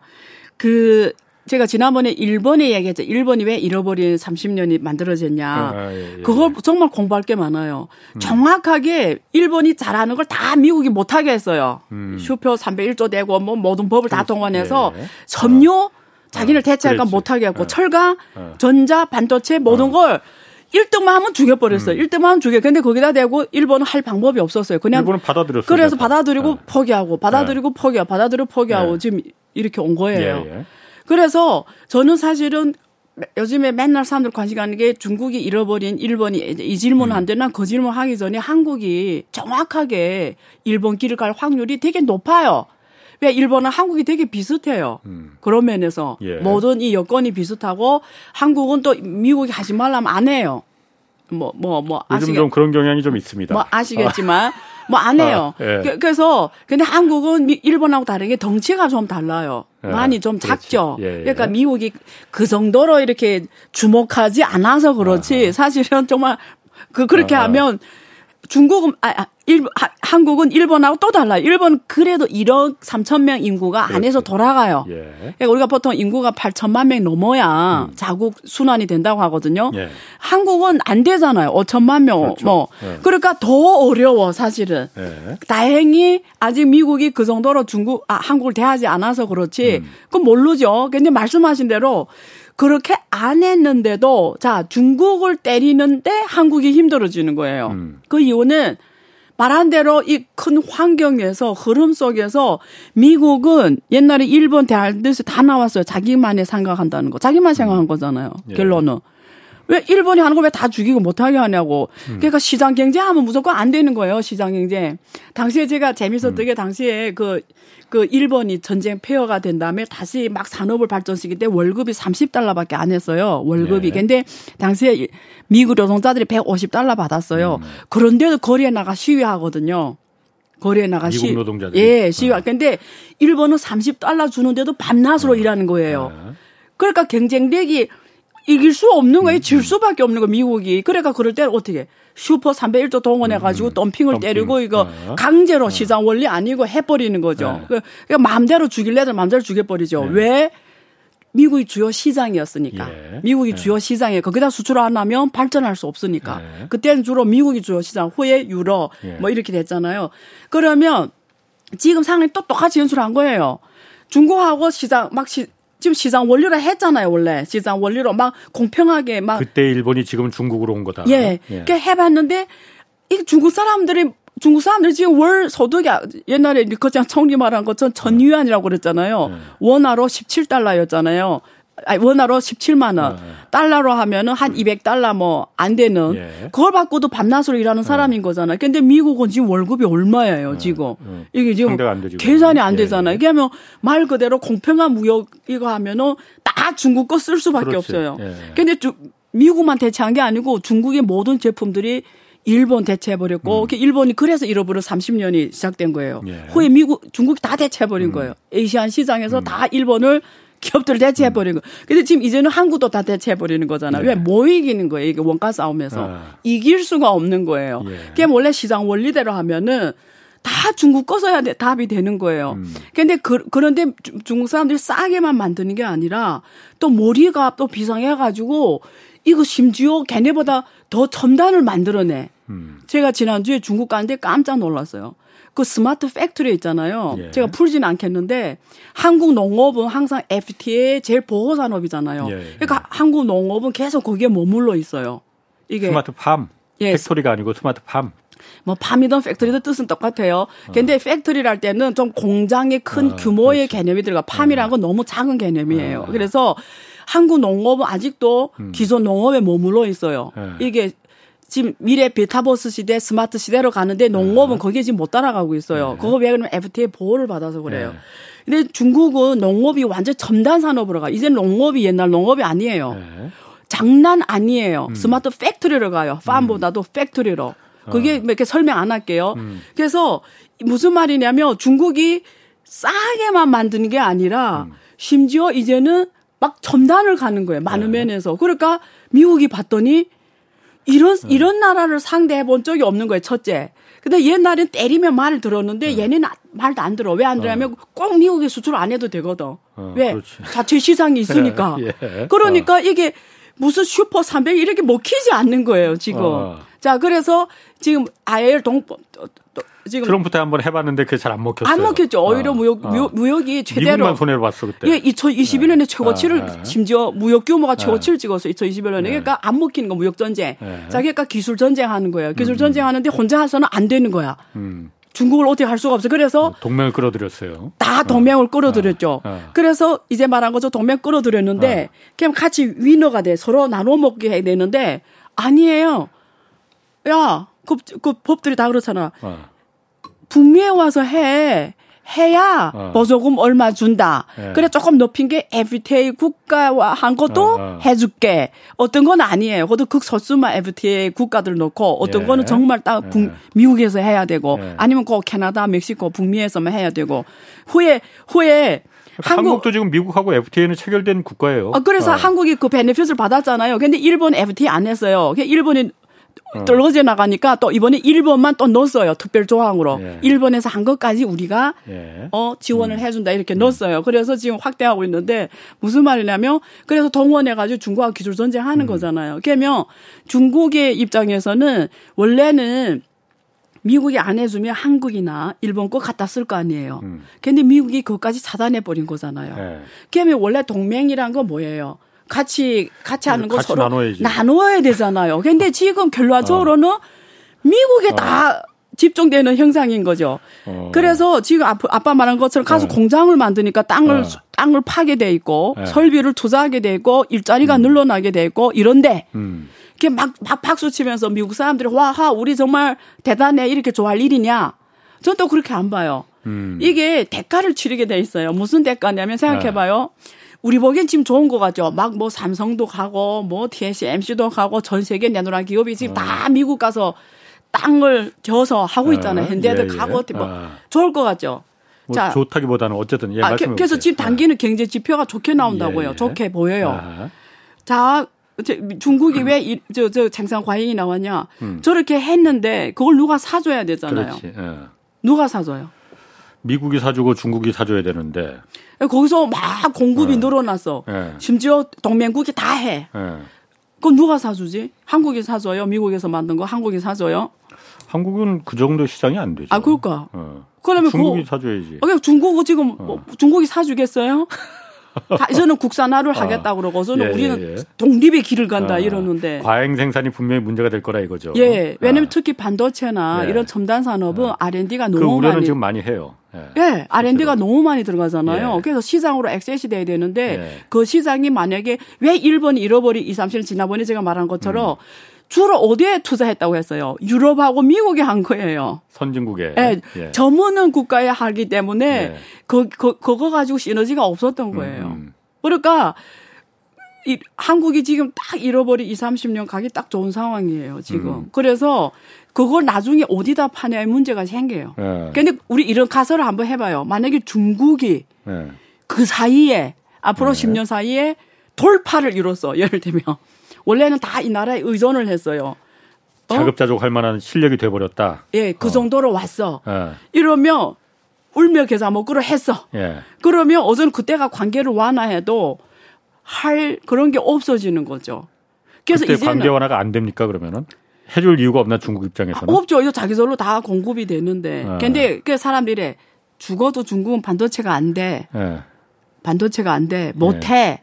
그 제가 지난번에 일본에 얘기했죠. 일본이 왜 잃어버린 30년이 만들어졌냐. 아, 예, 예. 그걸 정말 공부할 게 많아요. 음. 정확하게 일본이 잘하는 걸 다 미국이 못하게 했어요. 음. 슈표 301조 되고 뭐 모든 법을 다 동원해서 예. 섬유 어. 자기를 대체할까 못하게 했고 어. 철강, 어. 전자, 반도체 모든 어. 걸 1등만 하면 죽여버렸어요. 음. 1등만 하면 죽여. 근데 거기다 대고 일본은 할 방법이 없었어요. 그냥. 일본은 받아들였어요. 그래서 받아들이고 네. 포기하고, 받아들이고 네. 포기하고, 받아들이고 포기하고 네. 지금 이렇게 온 거예요. 예, 예. 그래서 저는 사실은 요즘에 맨날 사람들 관심 갖는 게 중국이 잃어버린 일본이 이 질문 음. 한데 난그 질문 하기 전에 한국이 정확하게 일본 길을 갈 확률이 되게 높아요. 왜 일본은 한국이 되게 비슷해요. 음. 그런 면에서 예. 모든 이 여건이 비슷하고 한국은 또 미국이 하지 말라면 안 해요. 뭐 뭐 뭐, 요즘 아시겠... 좀 그런 경향이 좀 있습니다. 뭐 아시겠지만 뭐 안 해요. 아, 예. 그, 래서 근데 한국은 일본하고 다르게 덩치가 좀 달라요. 예. 많이 좀 작죠. 예, 예, 그러니까 미국이 그 정도로 이렇게 주목하지 않아서 그렇지. 아. 사실은 정말 그 그렇게 아. 하면 중국은 아, 아 일, 하, 한국은 일본하고 또 달라요. 일본 그래도 1억 3천 명 인구가 그렇지. 안에서 돌아가요. 예. 그러니까 우리가 보통 인구가 8천만 명 넘어야 음. 자국 순환이 된다고 하거든요. 예. 한국은 안 되잖아요. 5천만 명. 그렇죠. 뭐 예. 그러니까 더 어려워 사실은. 예. 다행히 아직 미국이 그 정도로 중국 아 한국을 대하지 않아서 그렇지. 음. 그건 모르죠. 근데 말씀하신 대로 그렇게 안 했는데도 자 중국을 때리는데 한국이 힘들어지는 거예요. 음. 그 이유는 말한 대로 이 큰 환경에서 흐름 속에서 미국은 옛날에 일본 대할듯이 다 나왔어요. 자기만의 생각한다는 거. 자기만 음. 생각한 거잖아요. 예. 결론은. 왜 일본이 하는 거왜다 죽이고 못하게 하냐고. 음. 그러니까 시장 경제하면 무조건 안 되는 거예요. 시장 경제. 당시에 제가 재밌었던 음. 게 당시에 그 그 일본이 전쟁 폐허가 된 다음에 다시 막 산업을 발전시킬 때 월급이 30달러밖에 안 했어요. 월급이. 네. 근데 당시에 미국 노동자들이 150달러 받았어요. 음. 그런데도 거리에 나가 시위하거든요. 거리에 나가 시 노동자들 예, 시위. 어. 근데 일본은 30달러 주는데도 밤낮으로 어. 일하는 거예요. 네. 그러니까 경쟁력이 이길 수 없는 거예요. 질 음. 수밖에 없는 거 미국이. 그러니까 그럴 때는 어떻게 슈퍼 301조 동원해 가지고 음, 덤핑을 덤핑. 때리고 이거 네. 강제로 네. 시장 원리 아니고 해 버리는 거죠. 네. 그러니까 마음대로 죽일래들 마음대로 죽여 버리죠. 네. 왜? 미국이 주요 시장이었으니까. 예. 미국이 예. 주요 시장에 거기다 수출 안 하면 발전할 수 없으니까. 예. 그때는 주로 미국이 주요 시장, 후에 유럽 예. 뭐 이렇게 됐잖아요. 그러면 지금 상황이 또 똑같이 연출한 거예요. 중국하고 시장 막 시, 지금 시장 원리로 했잖아요, 원래. 시장 원리로 막 공평하게 막. 그때 일본이 지금 중국으로 온 거다. 예. 예. 그 해봤는데, 이 중국 사람들이, 중국 사람들이 지금 월 소득이 옛날에 리커장 총리 말한 것처럼 전유안이라고 그랬잖아요. 예. 원화로 17달러였잖아요. 아니, 원화로 17만 원. 네. 달러로 하면은 한 200달러 뭐 안 되는 예. 그걸 받고도 밤낮으로 일하는 네. 사람인 거잖아요. 근데 미국은 지금 월급이 얼마예요, 네. 지금. 네. 이게 지금 안 계산이 안 예, 되잖아요. 예. 이게 하면 말 그대로 공평한 무역 이거 하면은 다 중국 거 쓸 수밖에 그렇지. 없어요. 예. 근데 주, 미국만 대체한 게 아니고 중국의 모든 제품들이 일본 대체해버렸고, 음. 일본이 그래서 잃어버려 30년이 시작된 거예요. 예. 후에 미국, 중국이 다 대체해버린 음. 거예요. 에이시안 시장에서 음. 다 일본을 기업들을 대체해버리는 거. 근데 지금 이제는 한국도 다 대체해버리는 거잖아요. 네. 왜못 이기는 거예요. 이게 원가 싸움에서. 아. 이길 수가 없는 거예요. 예. 그게 원래 시장 원리대로 하면은 다 중국 거 써야 돼, 답이 되는 거예요. 음. 근데 그, 그런데 중국 사람들이 싸게만 만드는 게 아니라 또 머리가 또 비상해가지고 이거 심지어 걔네보다 더 첨단을 만들어내. 음. 제가 지난주에 중국 가는데 깜짝 놀랐어요. 그 smart factory 있잖아요. 예. 제가 풀지는 않겠는데 한국 농업은 항상 FTA 제일 보호 산업이잖아요. 예. 그러니까 한국 농업은 계속 거기에 머물러 있어요. 이게 smart farm 예. factory가 아니고 smart farm. 뭐 farm이든 factory든 뜻은 똑같아요. 근데 어. factory랄 때는 좀 공장의 큰 어, 규모의 그렇지. 개념이 들어가. farm이라는 건 너무 작은 개념이에요. 어. 그래서 한국 농업은 아직도 음. 기존 농업에 머물러 있어요. 예. 이게 지금 미래 메타버스 시대, 스마트 시대로 가는데 농업은 네. 거기에 지금 못 따라가고 있어요. 네. 그거 왜 그러면 FTA 보호를 받아서 그래요. 네. 근데 중국은 농업이 완전 첨단 산업으로 가. 이제 농업이 옛날 농업이 아니에요. 네. 장난 아니에요. 음. smart factory로 가요. farm보다도 음. factory로. 그게 어. 몇개 설명 안 할게요. 음. 그래서 무슨 말이냐면 중국이 싸게만 만드는 게 아니라 음. 심지어 이제는 막 첨단을 가는 거예요. 많은 네. 면에서. 그러니까 미국이 봤더니 이런 네. 이런 나라를 상대해 본 적이 없는 거예요. 첫째. 근데 옛날엔 때리면 말을 들었는데 네. 얘는 말도 안 들어. 왜 안 들어냐면 어. 꼭 미국에 수출 안 해도 되거든. 어, 왜? 그렇지. 자체 시장이 있으니까. 예. 그러니까 어. 이게 무슨 슈퍼 300 이렇게 먹히지 않는 거예요, 지금. 어. 자, 그래서 지금 아예 동 지금 트럼프 때 한번 해봤는데 그게 잘 안 먹혔어요. 안 먹혔죠. 오히려 어, 무역, 어. 무역 이 최대로 미국만 손해를 봤어 그때. 예, 2021년에 네. 최고치를 네. 심지어 무역 규모가 네. 최고치를 찍었어요. 2021년에 네. 그러니까 안 먹히는 거 무역 전쟁. 네. 자, 그러니까 기술 전쟁 하는 거예요. 기술 음. 전쟁 하는데 혼자 해서는 안 되는 거야. 음. 중국을 어떻게 할 수가 없어요. 그래서 동맹을 끌어들였어요. 다 동맹을 어. 끌어들였죠. 어. 그래서 이제 말한 거죠. 동맹 끌어들였는데 어. 그냥 같이 위너가 돼 서로 나눠 먹게 해야 되는데 아니에요. 야, 그, 그 법들이 다 그렇잖아. 어. 북미에 와서 해. 해야 어. 보조금 얼마 준다. 예. 그래 조금 높인 게 FTA 국가와 한 것도 어, 어. 해줄게. 어떤 건 아니에요. 그것도 극소수만 FTA 국가들 놓고 어떤 예. 거는 정말 딱 북, 예. 미국에서 해야 되고 예. 아니면 그 캐나다, 멕시코, 북미에서만 해야 되고 후에 후에 한국, 한국도 지금 미국하고 FTA는 체결된 국가예요. 어, 그래서 어. 한국이 그 베네핏을 받았잖아요. 근데 일본 FTA 안 했어요. 일본이 어. 떨어져 나가니까 또 이번에 1번만 또 넣었어요. 특별 조항으로. 예. 1번에서 한 것까지 우리가 예. 어 지원을 음. 해준다 이렇게 음. 넣었어요. 그래서 지금 확대하고 있는데 무슨 말이냐면 그래서 동원해 가지고 중국하고 기술 전쟁하는 음. 거잖아요. 그러면 중국의 입장에서는 원래는 미국이 안 해주면 한국이나 일본 거 갖다 쓸 거 아니에요. 음. 근데 미국이 그것까지 차단해 버린 거잖아요. 네. 그러면 원래 동맹이란 건 뭐예요? 같이 같이 하는 거 서로 나눠야지. 나눠야 되잖아요. 근데 지금 결과적으로는 어. 미국에 어. 다 집중되는 형상인 거죠. 어. 그래서 지금 아빠 말한 것처럼 가서 어. 공장을 만드니까 땅을 어. 땅을 파게 돼 있고 네. 설비를 투자하게 돼 있고 일자리가 음. 늘어나게 돼 있고 이런데 음. 이렇게 막, 막 박수 치면서 미국 사람들이 와하 우리 정말 대단해 이렇게 좋아할 일이냐? 전 또 그렇게 안 봐요. 음. 이게 대가를 치르게 돼 있어요. 무슨 대가냐면 생각해봐요. 네. 우리 보기엔 지금 좋은 거 같죠. 막 뭐 삼성도 가고 뭐 TSMC도 가고 전 세계 내노란 기업이 지금 어. 다 미국 가서 땅을 져서 하고 있잖아요. 어. 현대도 예, 예. 가고 뭐 어. 좋을 것 같죠. 뭐 자, 좋다기보다는 어쨌든 예, 아, 그래서 지금 당기는 예. 경제 지표가 좋게 나온다고요. 예, 예. 좋게 보여요. 아. 자, 중국이 왜저 저 생산 과잉이 나왔냐? 음. 저렇게 했는데 그걸 누가 사줘야 되잖아요. 예. 누가 사줘요? 미국이 사주고 중국이 사줘야 되는데 거기서 막 공급이 네. 늘어났어. 네. 심지어 동맹국이 다 해. 네. 그건 누가 사주지? 한국이 사줘요? 미국에서 만든 거 한국이 사줘요? 한국은 그 정도 시장이 안 되죠. 아, 그럴까? 어. 그러면 중국이 그, 사줘야지. 아, 중국은 지금 어. 뭐 중국이 사주겠어요? 저는 국산화를 아. 하겠다 그러고서는 예, 우리는 예, 예. 독립의 길을 간다 아, 이러는데 과잉 생산이 분명히 문제가 될 거라 이거죠. 예, 왜냐하면 아. 특히 반도체나 예. 이런 첨단 산업은 R&D가 너무 그 우려는 많이 지금 많이 해요. 예, 예 R&D가 너무 많이 들어가잖아요. 예. 그래서 시장으로 액세스 돼야 되는데 예. 그 시장이 만약에 왜 1번이 잃어버리 2, 3, 7은 지난번에 제가 말한 것처럼 음. 주로 어디에 투자했다고 했어요? 유럽하고 미국에 한 거예요. 선진국에. 예. 예. 전문은 국가에 하기 때문에 예. 그, 그, 그거 가지고 시너지가 없었던 거예요. 음. 음. 그러니까 이, 한국이 지금 딱 잃어버린 2, 30년 가기 딱 좋은 상황이에요, 지금. 음. 그래서 그걸 나중에 어디다 파냐의 문제가 생겨요. 예. 근데 우리 이런 가설을 한번 해봐요. 만약에 중국이 예. 그 사이에 앞으로 예. 10년 사이에 돌파를 이뤘어, 예를 들면. 원래는 다 이 나라에 의존을 했어요. 어? 자급자족 할 만한 실력이 돼버렸다. 예, 그 어. 정도로 왔어. 예. 이러면 울며 겨자 먹기로 했어. 예. 그러면 어제는 그때가 관계를 완화해도 할 그런 게 없어지는 거죠. 그래서 이제 관계 완화가 안 됩니까 그러면은? 해줄 이유가 없나 중국 입장에서는? 아, 없죠. 이거 자기들로 다 공급이 되는데. 예. 근데 그 사람들이 죽어도 중국은 반도체가 안 돼. 예. 반도체가 안 돼. 못 해.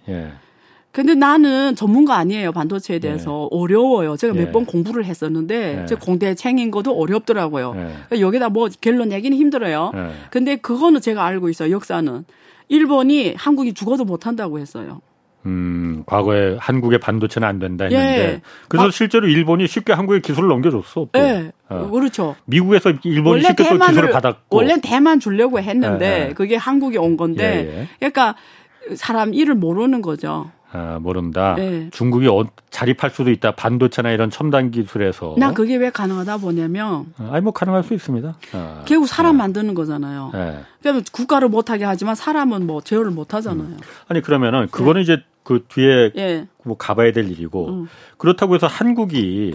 예. 예. 근데 나는 전문가 아니에요 반도체에 대해서 네. 어려워요. 제가 몇번 예. 공부를 했었는데 네. 제 공대 챙인 것도 어렵더라고요. 네. 여기다 뭐 결론 내기는 힘들어요. 네. 근데 그거는 제가 알고 있어요. 역사는 일본이 한국이 죽어도 못한다고 했어요. 음, 과거에 한국의 반도체는 안 된다 했는데 예. 그래서 아, 실제로 일본이 쉽게 한국에 기술을 넘겨줬어. 또. 예, 어. 그렇죠. 미국에서 일본이 쉽게 또 기술을 받았고 원래 대만 주려고 했는데 예, 그게 한국에 온 건데 예, 예. 그러니까 사람 일을 모르는 거죠. 아, 모른다. 네. 중국이 어, 자립할 수도 있다. 반도체나 이런 첨단 기술에서. 나 그게 왜 가능하다 보냐면. 아, 아니 뭐 가능할 수 있습니다. 아, 결국 사람 네. 만드는 거잖아요. 네. 그러면 국가를 못하게 하지만 사람은 뭐 제어를 못하잖아요. 음. 아니 그러면은 그거는 네. 이제 그 뒤에 예. 뭐 가봐야 될 일이고 음. 그렇다고 해서 한국이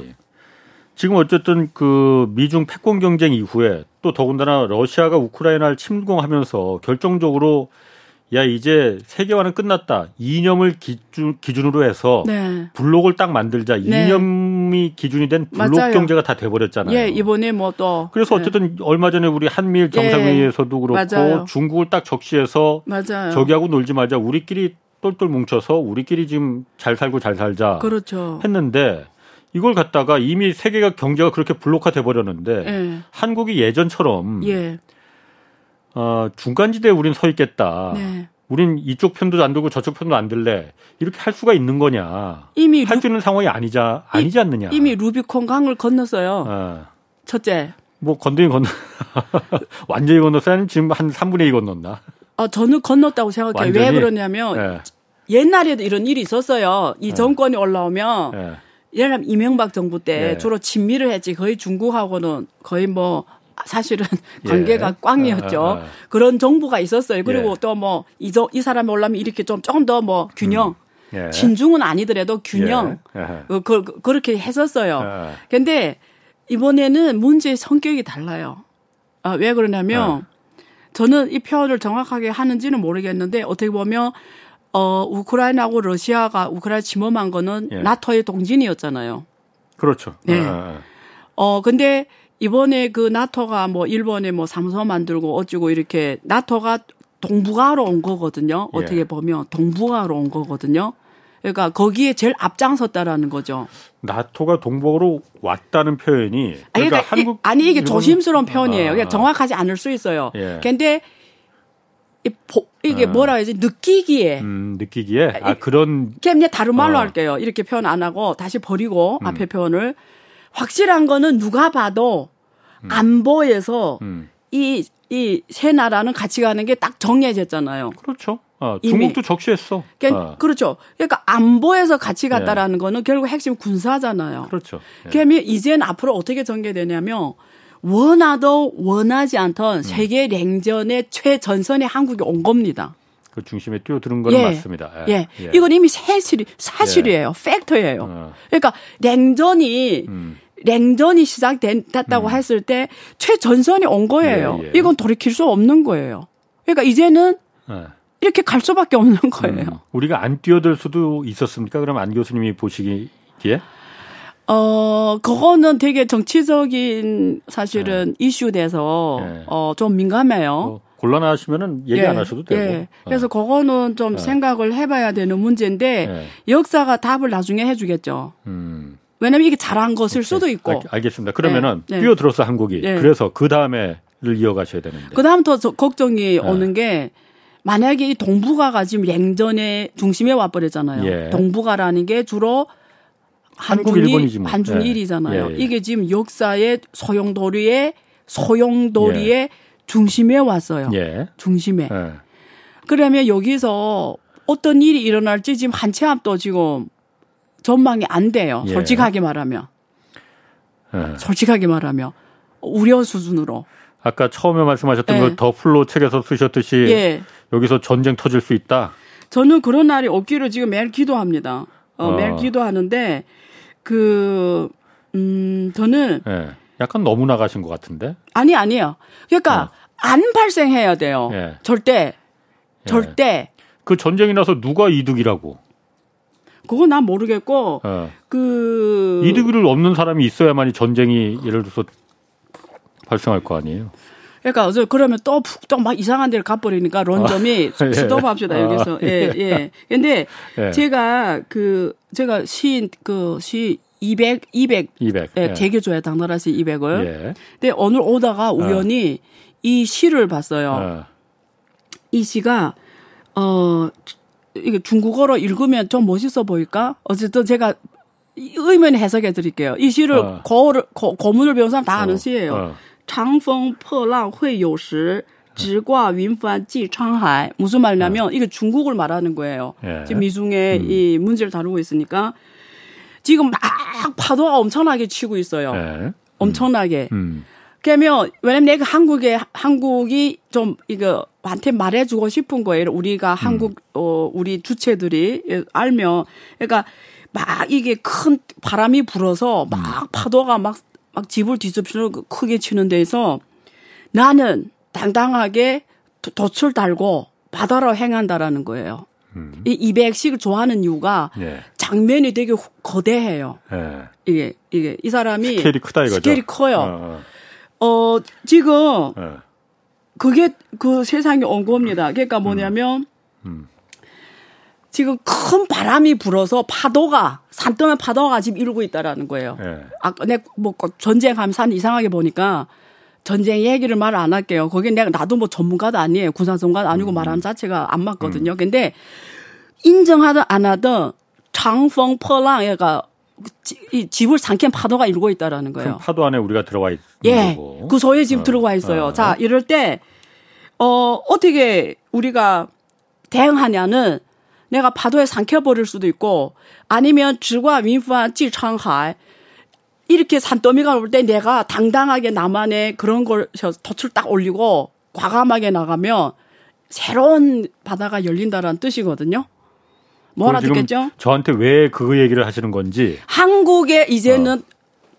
지금 어쨌든 그 미중 패권 경쟁 이후에 또 더군다나 러시아가 우크라이나를 침공하면서 결정적으로 야 이제 세계화는 끝났다. 이념을 기준 기준으로 해서 네. 블록을 딱 만들자. 네. 이념이 기준이 된 블록 맞아요. 경제가 다 돼버렸잖아요. 예, 이번에 뭐 또 그래서 네. 어쨌든 얼마 전에 우리 한미일 정상회의에서도 예. 그렇고 맞아요. 중국을 딱 적시해서 맞아요. 저기하고 놀지 말자. 우리끼리 똘똘 뭉쳐서 우리끼리 지금 잘 살고 잘 살자. 그렇죠. 했는데 이걸 갖다가 이미 세계가 경제가 그렇게 블록화 돼 버렸는데 예. 한국이 예전처럼 예. 어, 중간지대에 우린 서 있겠다. 네. 우린 이쪽 편도 안 들고 저쪽 편도 안 들래. 이렇게 할 수가 있는 거냐. 이미 할 수 있는 상황이 아니자 아니지 않느냐. 이미 루비콘 강을 건넜어요. 어. 첫째. 뭐 건너긴 건너 완전히 건넜어요? 아니면 지금 한 3분의 2 건넜나? 어, 저는 건넜다고 생각해요. 완전히? 왜 그러냐면 네. 옛날에도 이런 일이 있었어요. 이 네. 정권이 올라오면 네. 예를 들면 이명박 정부 때 네. 주로 친미를 했지 거의 중국하고는 거의 뭐 사실은 예. 관계가 예. 꽝이었죠. 아, 아, 아. 그런 정부가 있었어요. 그리고 예. 또뭐 이, 이 사람이 올라면 이렇게 좀 조금 더 뭐 균형. 음. 예. 진중은 아니더라도 균형. 예. 그, 그, 그렇게 했었어요. 근데 이번에는 문제의 성격이 달라요. 아, 왜 그러냐면 저는 이 표현을 정확하게 하는지는 모르겠는데 어떻게 보면 어, 우크라이나하고 러시아가 우크라이나 침범한 거는 나토의 동진이었잖아요. 그렇죠. 네. 어, 근데 이번에 그 나토가 뭐 일본에 뭐 사무소 만들고 어쩌고 이렇게 나토가 동북아로 온 거거든요. 예. 어떻게 보면 동북아로 온 거거든요. 그러니까 거기에 제일 앞장섰다라는 거죠. 나토가 동북아로 왔다는 표현이 그러니까, 아니, 그러니까 한국 이, 아니 이게 조심스러운 표현이에요. 아. 그러니까 정확하지 않을 수 있어요. 예. 근데 이 보, 이게 아. 뭐라 해야지 느끼기에 음, 느끼기에 아 그런 그냥 다른 말로 어. 할게요. 이렇게 표현 안 하고 다시 버리고 음. 앞에 표현을 확실한 거는 누가 봐도 음. 안보에서 음. 이, 이 세 나라는 같이 가는 게 딱 정해졌잖아요. 그렇죠. 아, 중국도 적시했어. 그러니까, 아. 그렇죠. 그러니까 안보에서 같이 갔다라는 네. 거는 결국 핵심 군사잖아요. 그렇죠. 네. 그러면 이제는 앞으로 어떻게 전개되냐면 원하도 원하지 않던 음. 세계 냉전의 최전선에 한국이 온 겁니다. 그 중심에 뛰어드는 건 예. 맞습니다. 예. 예. 예. 이건 이미 사실이 사실이에요. 예. 팩터예요. 어. 그러니까 냉전이 음. 냉전이 시작됐다고 음. 했을 때 최전선이 온 거예요. 예, 예. 이건 돌이킬 수 없는 거예요. 그러니까 이제는 예. 이렇게 갈 수밖에 없는 거예요. 음. 우리가 안 뛰어들 수도 있었습니까? 그럼 안 교수님이 보시기에? 어, 그거는 되게 정치적인 사실은 예. 이슈 돼서 예. 어, 좀 민감해요. 어. 곤란하시면은 얘기 예, 안 하셔도 되고. 예. 그래서 어. 그거는 좀 예. 생각을 해봐야 되는 문제인데 예. 역사가 답을 나중에 해주겠죠. 음. 왜냐면 이게 잘한 것일 수도 있고. 알, 겠습니다 그러면은 네. 뛰어들어서 한국이 그래서 그 다음에를 이어가셔야 되는데. 그 다음부터 걱정이 오는 게 만약에 이 동북아가 지금 냉전의 중심에 와버렸잖아요. 예. 동북아라는 게 주로 한국 일본이지 뭐. 한중일이잖아요. 예. 예. 이게 지금 역사의 소용돌이의 예. 중심에 왔어요. 예. 중심에. 예. 그러면 여기서 어떤 일이 일어날지 지금 한 치 앞도 지금 전망이 안 돼요. 솔직하게 말하면. 솔직하게 말하면 우려 수준으로. 아까 처음에 말씀하셨던 네. 그 더플로 책에서 쓰셨듯이 예. 여기서 전쟁 터질 수 있다. 저는 그런 날이 없기를 지금 매일 기도합니다. 어, 어. 매일 기도하는데 그 음, 저는 예. 약간 너무 나가신 것 같은데. 아니 아니에요. 그러니까 어. 안 발생해야 돼요. 예. 절대 예. 절대. 그 전쟁이 나서 누가 이득이라고? 그거 난 모르겠고 어. 그 이득을 얻는 사람이 있어야만이 전쟁이 예를 들어서 발생할 거 아니에요. 그러니까 어제 그러면 또 푹 또 막 이상한 데를 가버리니까 런점이 아, 예. 스톱합시다 아, 여기서 예예 예. 예. 근데 예. 제가 그 제가 시인 그시 200 200, 200 예, 예. 개교조에 당나라시 200을 예. 근데 오늘 오다가 우연히 어. 이 시를 봤어요. 네. 이 시가 어 이게 중국어로 읽으면 좀 멋있어 보일까? 어쨌든 제가 의문 해석해 드릴게요. 이 시를 어. 거를 거, 문을 배운 사람 다 아는 어. 시예요. 어. 장풍 포랑 회요시 지과 윈판지 창하이 무슨 말이냐면 어. 이게 중국을 말하는 거예요. 예. 지금 미중에 음. 이 문제를 다루고 있으니까 지금 막 파도가 엄청나게 치고 있어요. 예. 음. 엄청나게. 음. 그러면 왜냐면 내가 한국에 한국이 좀 이거 한테 말해주고 싶은 거예요. 우리가 음. 한국 어 우리 주체들이 알면 그러니까 막 이게 큰 바람이 불어서 막 음. 파도가 막 막 집을 뒤집히는 크게 치는 데서 나는 당당하게 돛을 달고 바다로 행한다라는 거예요. 음. 이 200씩을 좋아하는 이유가 예. 장면이 되게 거대해요. 예. 이게 이게 이 사람이 스케일이 크다 이거죠. 스케일이 커요. 어, 어. 어 지금 예. 그게 그 세상에 온 겁니다. 그러니까 뭐냐면 음. 음. 지금 큰 바람이 불어서 파도가 산더미 파도가 지금 이루고 있다라는 거예요. 네. 아까 내뭐 전쟁하면 산 이상하게 보니까 전쟁 얘기를 말 안 할게요. 거기 내가 나도 뭐 전문가도 아니에요. 군사 전문가도 아니고 음. 말하는 자체가 안 맞거든요. 음. 근데 인정하든 안 하든 장펑 퍼랑 얘가 이 집을 삼킨 파도가 이루고 있다라는 거예요. 파도 안에 우리가 들어와 있는 예, 거고. 그 소에 지금 어. 들어와 있어요. 어. 자, 이럴 때 어, 어떻게 우리가 대응하냐는 내가 파도에 삼켜버릴 수도 있고 아니면 지과 윈프한 찌창하이 이렇게 산더미가 올 때 내가 당당하게 나만의 그런 걸 덫을 딱 올리고 과감하게 나가면 새로운 바다가 열린다라는 뜻이거든요. 뭐 알아듣겠죠? 저한테 왜 그 얘기를 하시는 건지. 한국의 이제는 어.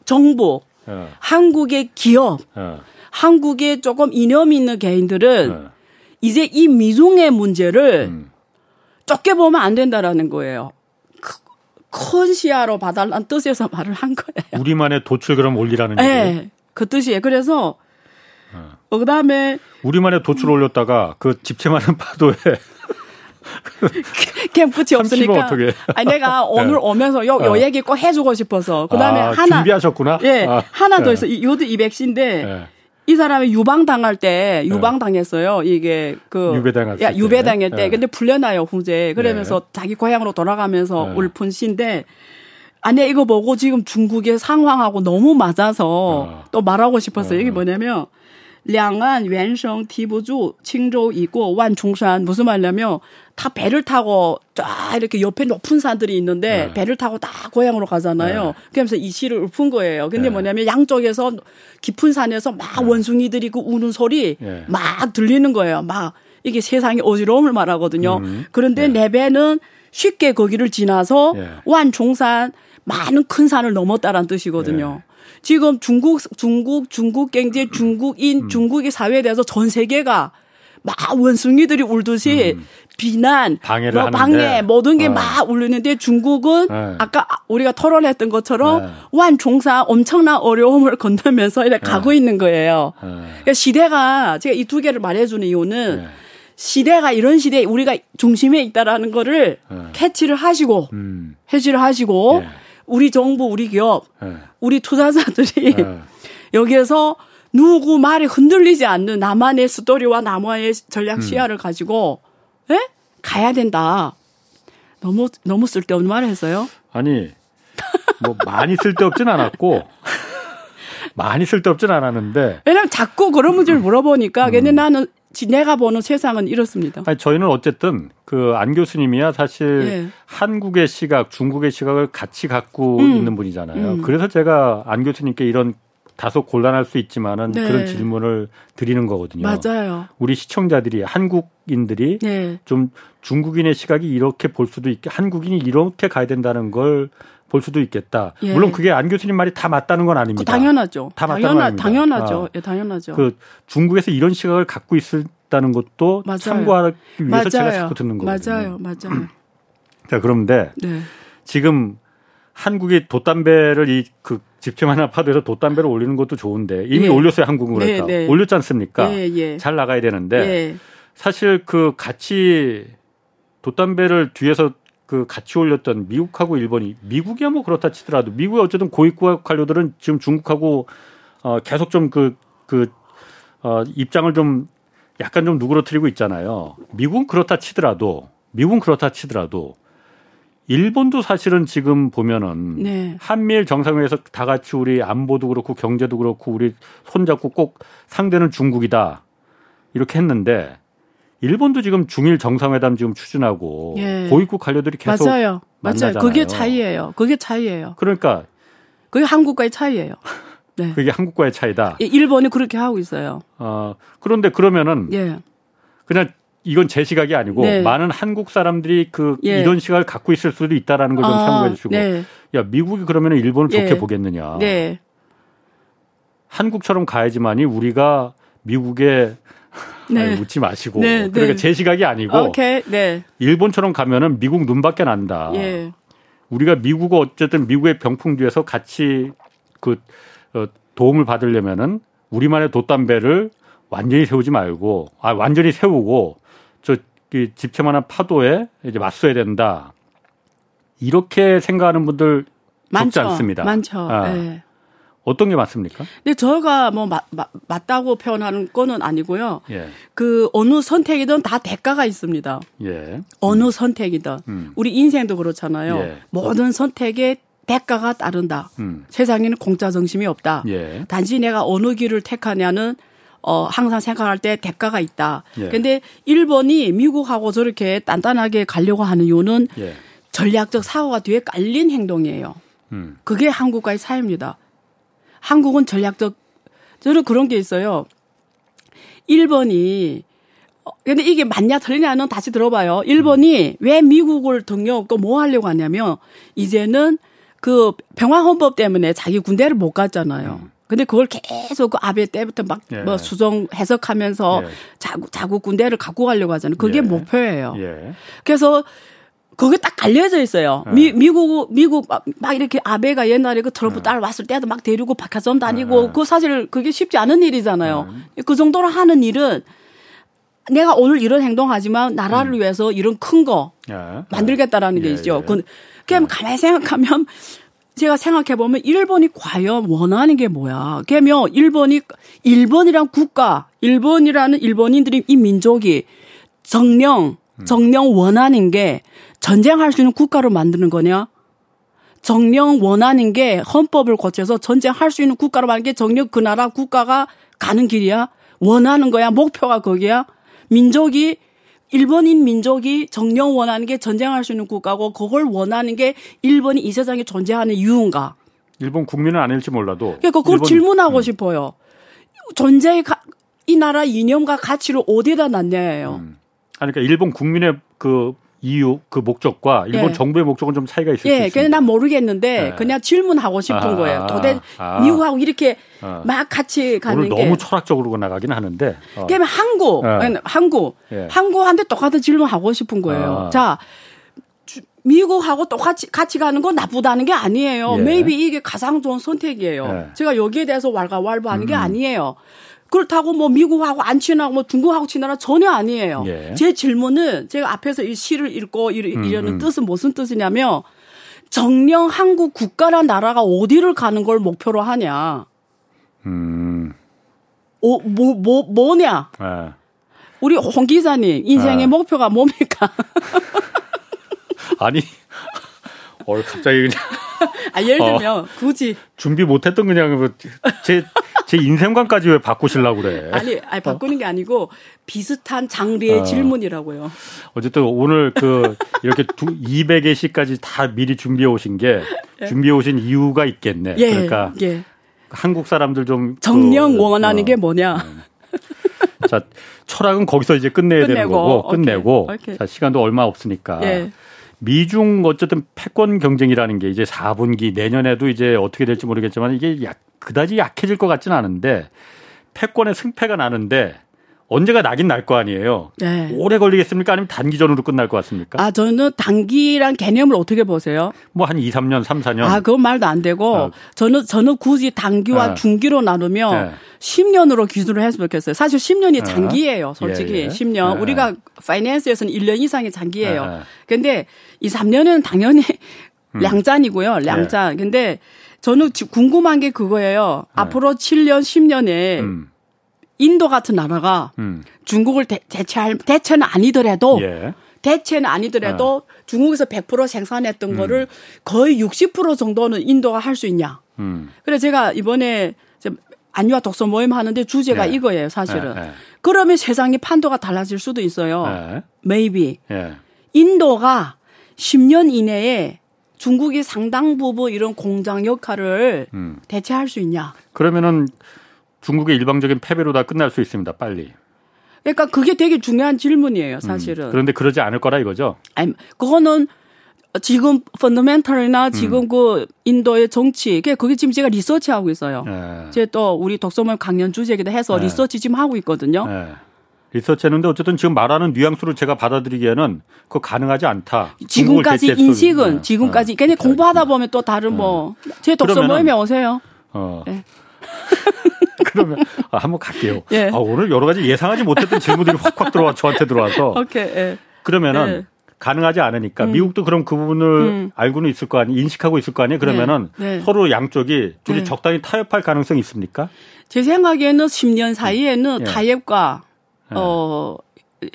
정부, 어. 한국의 기업, 어. 한국의 조금 이념 있는 개인들은 어. 이제 이 미중의 문제를 음. 좁게 보면 안 된다라는 거예요. 큰 시야로 봐달라는 뜻에서 말을 한 거예요. 우리만의 도출 그럼 올리라는 네, 얘기예요? 그 뜻이에요. 그래서 어. 어, 그다음에 우리만의 도출 을 올렸다가 그 집채 많은 파도에 캠프치 없으니까. 어떻게? 아니 내가 오늘 네. 오면서 요, 요 어. 얘기 꼭 해주고 싶어서. 그다음에 아, 하나 준비하셨구나. 예, 아, 하나 더 네. 있어. 요도 200시인데 네. 이 사람이 유방 당할 때 유방 당했어요. 이게 그 유배당할 야, 유배 당할 때. 때. 근데 풀려나요 후제. 그러면서 네. 자기 고향으로 돌아가면서 네. 울픈 시인데 아니 이거 보고 지금 중국의 상황하고 너무 맞아서 어. 또 말하고 싶었어요. 어. 이게 뭐냐면 량안 왼성 티부주 칭州 있고 완충산 무슨 말이냐면 다 배를 타고 쫙 이렇게 옆에 높은 산들이 있는데 네. 배를 타고 다 고향으로 가잖아요. 네. 그러면서 이 시를 읊은 거예요. 근데 네. 뭐냐면 양쪽에서 깊은 산에서 막 네. 원숭이들이 그 우는 소리 네. 막 들리는 거예요. 막 이게 세상의 어지러움을 말하거든요. 음. 그런데 네. 배는 쉽게 거기를 지나서 네. 완충산 많은 큰 산을 넘었다라는 뜻이거든요. 지금 중국, 중국, 중국 경제, 중국인, 음. 중국의 사회에 대해서 전 세계가 막 원숭이들이 울듯이 음. 비난, 방해를 뭐 방해 모든 게막 어. 울리는데 중국은 네. 아까 우리가 토론했던 것처럼 네. 완종사 엄청난 어려움을 건너면서 이렇게 네. 가고 있는 거예요. 네. 그러니까 시대가 제가 이 두 개를 말해주는 이유는 네. 시대가 이런 시대에 우리가 중심에 있다라는 거를 네. 캐치를 하시고 음. 해지를 하시고 우리 정부, 우리 기업, 우리 투자자들이 여기에서 누구 말에 흔들리지 않는 나만의 스토리와 나만의 전략 음. 시야를 음. 가지고 에? 가야 된다. 너무 너무 쓸데없는 말을 했어요. 아니 뭐 많이 쓸데없진 않았고 많이 쓸데없진 않았는데 왜냐면 자꾸 그런 문제를 물어보니까 음. 근데 나는 내가 보는 세상은 이렇습니다. 아니 저희는 어쨌든 그 안 교수님이야 사실 예. 한국의 시각, 중국의 시각을 같이 갖고 음. 있는 분이잖아요. 음. 그래서 제가 안 교수님께 이런 다소 곤란할 수 있지만은 네. 그런 질문을 드리는 거거든요. 맞아요. 우리 시청자들이 한국인들이 네. 좀 중국인의 시각이 이렇게 볼 수도 있게 한국인이 이렇게 가야 된다는 걸 볼 수도 있겠다. 예. 물론 그게 안 교수님 말이 다 맞다는 건 아닙니다. 당연하죠. 다 맞다는 건 아닙니다. 당연하죠. 아. 예, 당연하죠. 그 중국에서 이런 시각을 갖고 있었다는 것도 맞아요. 참고하기 위해서 맞아요. 제가 자꾸 듣는 거거든요. 맞아요. 맞아요. 자, 그런데 네. 지금 한국이 돛담배를 이그 집채 하나 파도에서 돛담배를 올리는 것도 좋은데 이미 예. 올렸어요 한국은 그러니까 네, 네. 올렸지 않습니까? 예, 예. 잘 나가야 되는데 예. 사실 그 같이 돛담배를 뒤에서 그 같이 올렸던 미국하고 일본이 미국이야 뭐 그렇다 치더라도 미국의 어쨌든 고위급 관료들은 지금 중국하고 어 계속 좀그그어 입장을 좀 약간 좀 누그러뜨리고 있잖아요. 미국은 그렇다 치더라도 미국은 그렇다 치더라도 일본도 사실은 지금 보면은 네. 한미일 정상회에서 다 같이 우리 안보도 그렇고 경제도 그렇고 우리 손잡고 꼭 상대는 중국이다 이렇게 했는데 일본도 지금 중일 정상회담 지금 추진하고 예. 고위급 관료들이 계속 맞아요. 만나잖아요. 맞아요. 그게 차이예요. 그게 차이예요. 그러니까 그게 한국과의 차이예요. 네. 그게 한국과의 차이다. 일본이 그렇게 하고 있어요. 어, 그런데 그러면은 예. 그냥 이건 제 시각이 아니고 네. 많은 한국 사람들이 그 예. 이런 시각을 갖고 있을 수도 있다라는 걸좀 아, 참고해 주시고 네. 야 미국이 그러면 일본을 예. 좋게 보겠느냐 네. 한국처럼 가야지만이 우리가 미국에 네. 아니, 묻지 마시고 네, 네. 그러니까 제 시각이 아니고 오케이. 네. 일본처럼 가면은 미국 눈밖에 난다 예. 우리가 미국 어쨌든 미국의 병풍 뒤에서 같이 그 어, 도움을 받으려면은 우리만의 돛담배를 완전히 세우지 말고 아 완전히 세우고 저 집채만한 파도에 이제 맞서야 된다. 이렇게 생각하는 분들 많지 않습니다. 많죠. 아. 네. 어떤 게 맞습니까? 근데 저가 뭐 마, 마, 맞다고 표현하는 거는 아니고요. 예. 그 어느 선택이든 다 대가가 있습니다. 예. 어느 음. 선택이든 음. 우리 인생도 그렇잖아요. 예. 모든 선택에 대가가 따른다. 음. 세상에는 공짜 정심이 없다. 예. 단지 내가 어느 길을 택하냐는 어, 항상 생각할 때 대가가 있다. 예. 근데 일본이 미국하고 저렇게 단단하게 가려고 하는 이유는 예. 전략적 사고가 뒤에 깔린 행동이에요. 음. 그게 한국과의 차이입니다. 한국은 전략적, 저는 그런 게 있어요. 일본이, 어, 근데 이게 맞냐 틀리냐는 다시 들어봐요. 일본이 음. 왜 미국을 등려없고 뭐 하려고 하냐면, 이제는 그 평화헌법 때문에 자기 군대를 못 갔잖아요. 음. 근데 그걸 계속 그 아베 때부터 막뭐 예. 수정 해석하면서 예. 자국 자국 군대를 갖고 가려고 하잖아요. 그게 예. 목표예요. 예. 그래서 그게 딱 갈려져 있어요. 예. 미, 미국, 미국 막, 막, 이렇게 아베가 옛날에 그 트럼프 예. 딸 왔을 때도 막 데리고 박하점 다니고 그 사실 그게 쉽지 않은 일이잖아요. 그 정도로 하는 일은 내가 오늘 이런 행동하지만 나라를 음. 위해서 이런 큰 거 만들겠다라는 게 있죠. 그, 그냥 가만히 생각하면 제가 생각해 보면 일본이 과연 원하는 게 뭐야? 그러면 일본이 일본이란 국가, 일본이라는 일본인들이 이 민족이 정령 정령 원하는 게 전쟁할 수 있는 국가로 만드는 거냐? 정령 원하는 게 헌법을 고쳐서 전쟁할 수 있는 국가로 만드는 게 정령 그 나라 국가가 가는 길이야? 원하는 거야? 목표가 거기야? 민족이 일본인 민족이 정령 원하는 게 전쟁할 수 있는 국가고 그걸 원하는 게 일본이 이 세상에 존재하는 이유인가? 일본 국민은 아닐지 몰라도 그러니까 그걸 일본, 질문하고 음. 싶어요. 존재의 가, 이 나라 이념과 가치를 어디다 놨냐예요. 음. 그러니까 일본 국민의 그 이유 그 목적과 일본 예. 정부의 목적은 좀 차이가 있을 예, 수 있습니다. 예, 난 모르겠는데 예. 그냥 질문하고 싶은 아, 거예요. 도대체 아, 미국하고 이렇게 아, 막 같이 가는 게 너무 철학적으로 나가긴 하는데. 어. 그러면 한국, 예. 한국, 예. 한국한테 똑같은 질문하고 싶은 거예요. 아. 자. 미국하고 똑같이 같이 가는 건 나쁘다는 게 아니에요. 예. maybe 이게 가장 좋은 선택이에요. 예. 제가 여기에 대해서 왈가왈부하는 음. 게 아니에요. 그렇다고 뭐 미국하고 안 친하고 뭐 중국하고 친하나 전혀 아니에요. 예. 제 질문은 제가 앞에서 이 시를 읽고 이러는 음, 음. 뜻은 무슨 뜻이냐면 정령 한국 국가란 나라가 어디를 가는 걸 목표로 하냐. 음. 어, 뭐, 뭐, 뭐냐. 네. 우리 홍 기자님, 인생의 네. 목표가 뭡니까? 아니, 어, 갑자기 그냥. 아, 예를 들면, 어, 굳이. 준비 못했던 그냥, 뭐 제, 제 인생관까지 왜 바꾸시려고 그래. 아니, 아니, 바꾸는 게 아니고, 비슷한 장르의 어. 질문이라고요. 어쨌든 오늘 그, 이렇게 두, 200의 시까지 다 미리 준비해 오신 게, 예. 준비해 오신 이유가 있겠네. 예, 그러니까. 예. 한국 사람들 좀. 정령 그, 원하는 어, 게 뭐냐. 음. 자, 철학은 거기서 이제 끝내야 끝내고, 되는 거고, 끝내고. 오케이. 오케이. 자, 시간도 얼마 없으니까. 예. 미중 어쨌든 패권 경쟁이라는 게 이제 4분기 내년에도 이제 어떻게 될지 모르겠지만 이게 약, 그다지 약해질 것 같지는 않은데 패권의 승패가 나는데 언제가 나긴 날 거 아니에요. 네. 오래 걸리겠습니까? 아니면 단기전으로 끝날 것 같습니까? 아, 저는 단기란 개념을 어떻게 보세요? 뭐 한 2, 3년, 3, 4년. 아, 그건 말도 안 되고 어. 저는 저는 굳이 단기와 네. 중기로 나누면 네. 10년으로 기준을 했으면 좋겠어요. 사실 10년이 장기예요. 솔직히 예, 예. 10년. 우리가 파이낸스에서는 1년 이상이 장기예요. 근데 2, 3년은 당연히 음. 량짠이고요. 량짠. 근데 저는 궁금한 게 그거예요. 앞으로 7년, 10년에 음. 인도 같은 나라가 음. 중국을 대, 체할 대체는 아니더라도 예. 대체는 아니더라도 네. 중국에서 100% 생산했던 음. 거를 거의 60% 정도는 인도가 할 수 있냐. 음. 그래서 제가 이번에 안유아 독서 모임 하는데 주제가 네. 이거예요, 사실은. 네. 그러면 세상의 판도가 달라질 수도 있어요. 네. maybe. 예. 인도가 10년 이내에 중국이 상당 부분 이런 공장 역할을 음. 대체할 수 있냐? 그러면은 중국의 일방적인 패배로 다 끝날 수 있습니다. 빨리. 그러니까 그게 되게 중요한 질문이에요, 음. 사실은. 음, 그런데 그러지 않을 거라 이거죠? 아니, 그거는 지금 펀더멘털이나 지금 음. 그 인도의 정치, 그게 지금 제가 리서치하고 있어요. 네. 제또 우리 독서모 강연 주제기도 해서 네. 리서치 지금 하고 있거든요. 네. 리서치했는데 어쨌든 지금 말하는 뉘앙스로 제가 받아들이기에는 그거 가능하지 않다. 지금까지 인식은 네. 지금까지 괜히 공부하다 보면 또 다른 뭐제 네. 독서 모임에 오세요. 어. 네. 그러면 아, 한번 갈게요. 예. 아, 오늘 여러 가지 예상하지 못했던 질문들이 확확 들어와 저한테 들어와서. 오케이. 예. 그러면은 예. 가능하지 않으니까 음. 미국도 그럼 그 부분을 음. 알고는 있을 거 아니 인식하고 있을 거 아니에요. 그러면은 네. 네. 서로 양쪽이 둘이 네. 적당히 타협할 가능성이 있습니까? 제 생각에는 10년 사이에는 예. 타협과 예. 어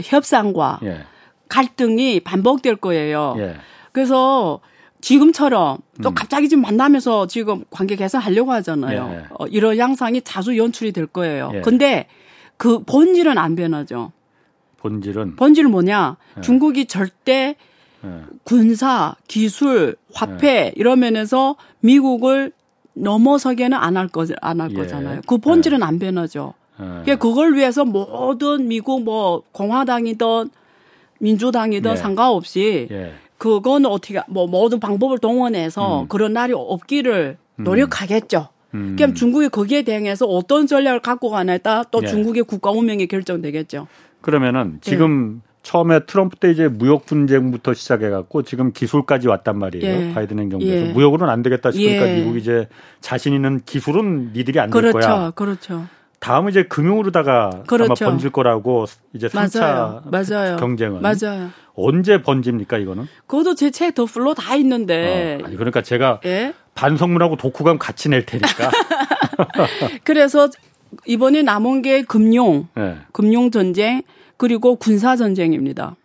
협상과 예. 갈등이 반복될 거예요. 예. 그래서 지금처럼 또 음. 갑자기 지금 만나면서 지금 관계 개선하려고 하잖아요. 예. 어, 이런 양상이 자주 연출이 될 거예요. 예. 근데 그 본질은 안 변하죠. 본질은 본질은 뭐냐? 예. 중국이 절대 예. 군사, 기술, 화폐 예. 이런 면에서 미국을 넘어서게는 안 할 거, 안할 예. 거잖아요. 그 본질은 안 변하죠. 그 그걸 위해서 모든 미국 뭐 공화당이든 민주당이든 상관없이 그건 어떻게 뭐 모든 방법을 동원해서 음. 그런 날이 없기를 음. 노력하겠죠. 음. 그럼 중국이 거기에 대응해서 어떤 전략을 갖고 가냐에 따라 또 예. 중국의 국가 운명이 결정되겠죠. 그러면은 네. 지금 예. 처음에 트럼프 때 이제 무역 분쟁부터 시작해 갖고 지금 기술까지 왔단 말이에요. 예. 바이든 행정부에서 예. 무역으로는 안 되겠다 싶으니까 예. 미국이 이제 자신 있는 기술은 니들이 안될 그렇죠. 거야. 그렇죠. 다음은 이제 금융으로다가 그렇죠. 아마 번질 거라고 이제 3차 맞아요. 맞아요. 경쟁은 맞아요. 언제 번집니까 이거는? 그것도 제 책 더 플로 다 있는데. 어, 아니 그러니까 제가 예? 반성문하고 독후감 같이 낼 테니까. 그래서 이번에 남은 게 금융, 예. 금융 전쟁 그리고 군사 전쟁입니다.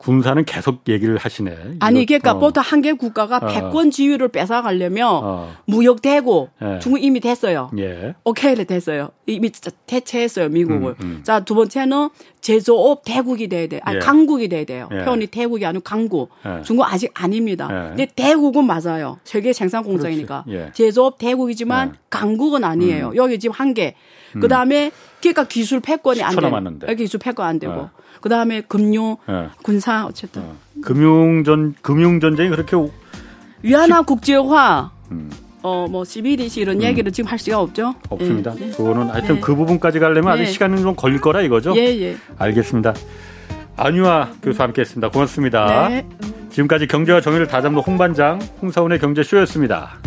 군사는 계속 얘기를 하시네. 아니, 그러니까 어. 보통 한 개 국가가 어. 패권 지위를 뺏어가려면 어. 무역 대고 예. 중국 이미 됐어요. 예. 오케이 됐어요. 이미 대체했어요 미국을. 음, 음. 자 두 번째는 제조업 대국이 돼야 돼. 아니 예. 강국이 돼야 돼요. 예. 표현이 대국이 아니고 강국. 예. 중국 아직 아닙니다. 예. 근데 대국은 맞아요. 세계 생산 공장이니까 예. 제조업 대국이지만 강국은 아니에요. 음. 여기 지금 한 개. 그 다음에 그러니까 기술 패권이 안. 남았는데. 기술 패권 안 되고. 네. 그다음에 금융, 네. 군사 어쨌든. 어. 금융전 금융 전쟁이 그렇게 위안화 국제화 음. 어뭐 시비리시 이런 음. 얘기를 지금 할 수가 없죠. 없습니다. 예. 그거는 하여튼 네. 그 부분까지 가려면 아직 네. 시간은 좀 걸릴 거라 이거죠. 예, 예. 알겠습니다. 안유아 교수 함께 했습니다. 고맙습니다. 네. 지금까지 경제와 정의를 다잡는 홍반장 홍사원의 경제쇼였습니다.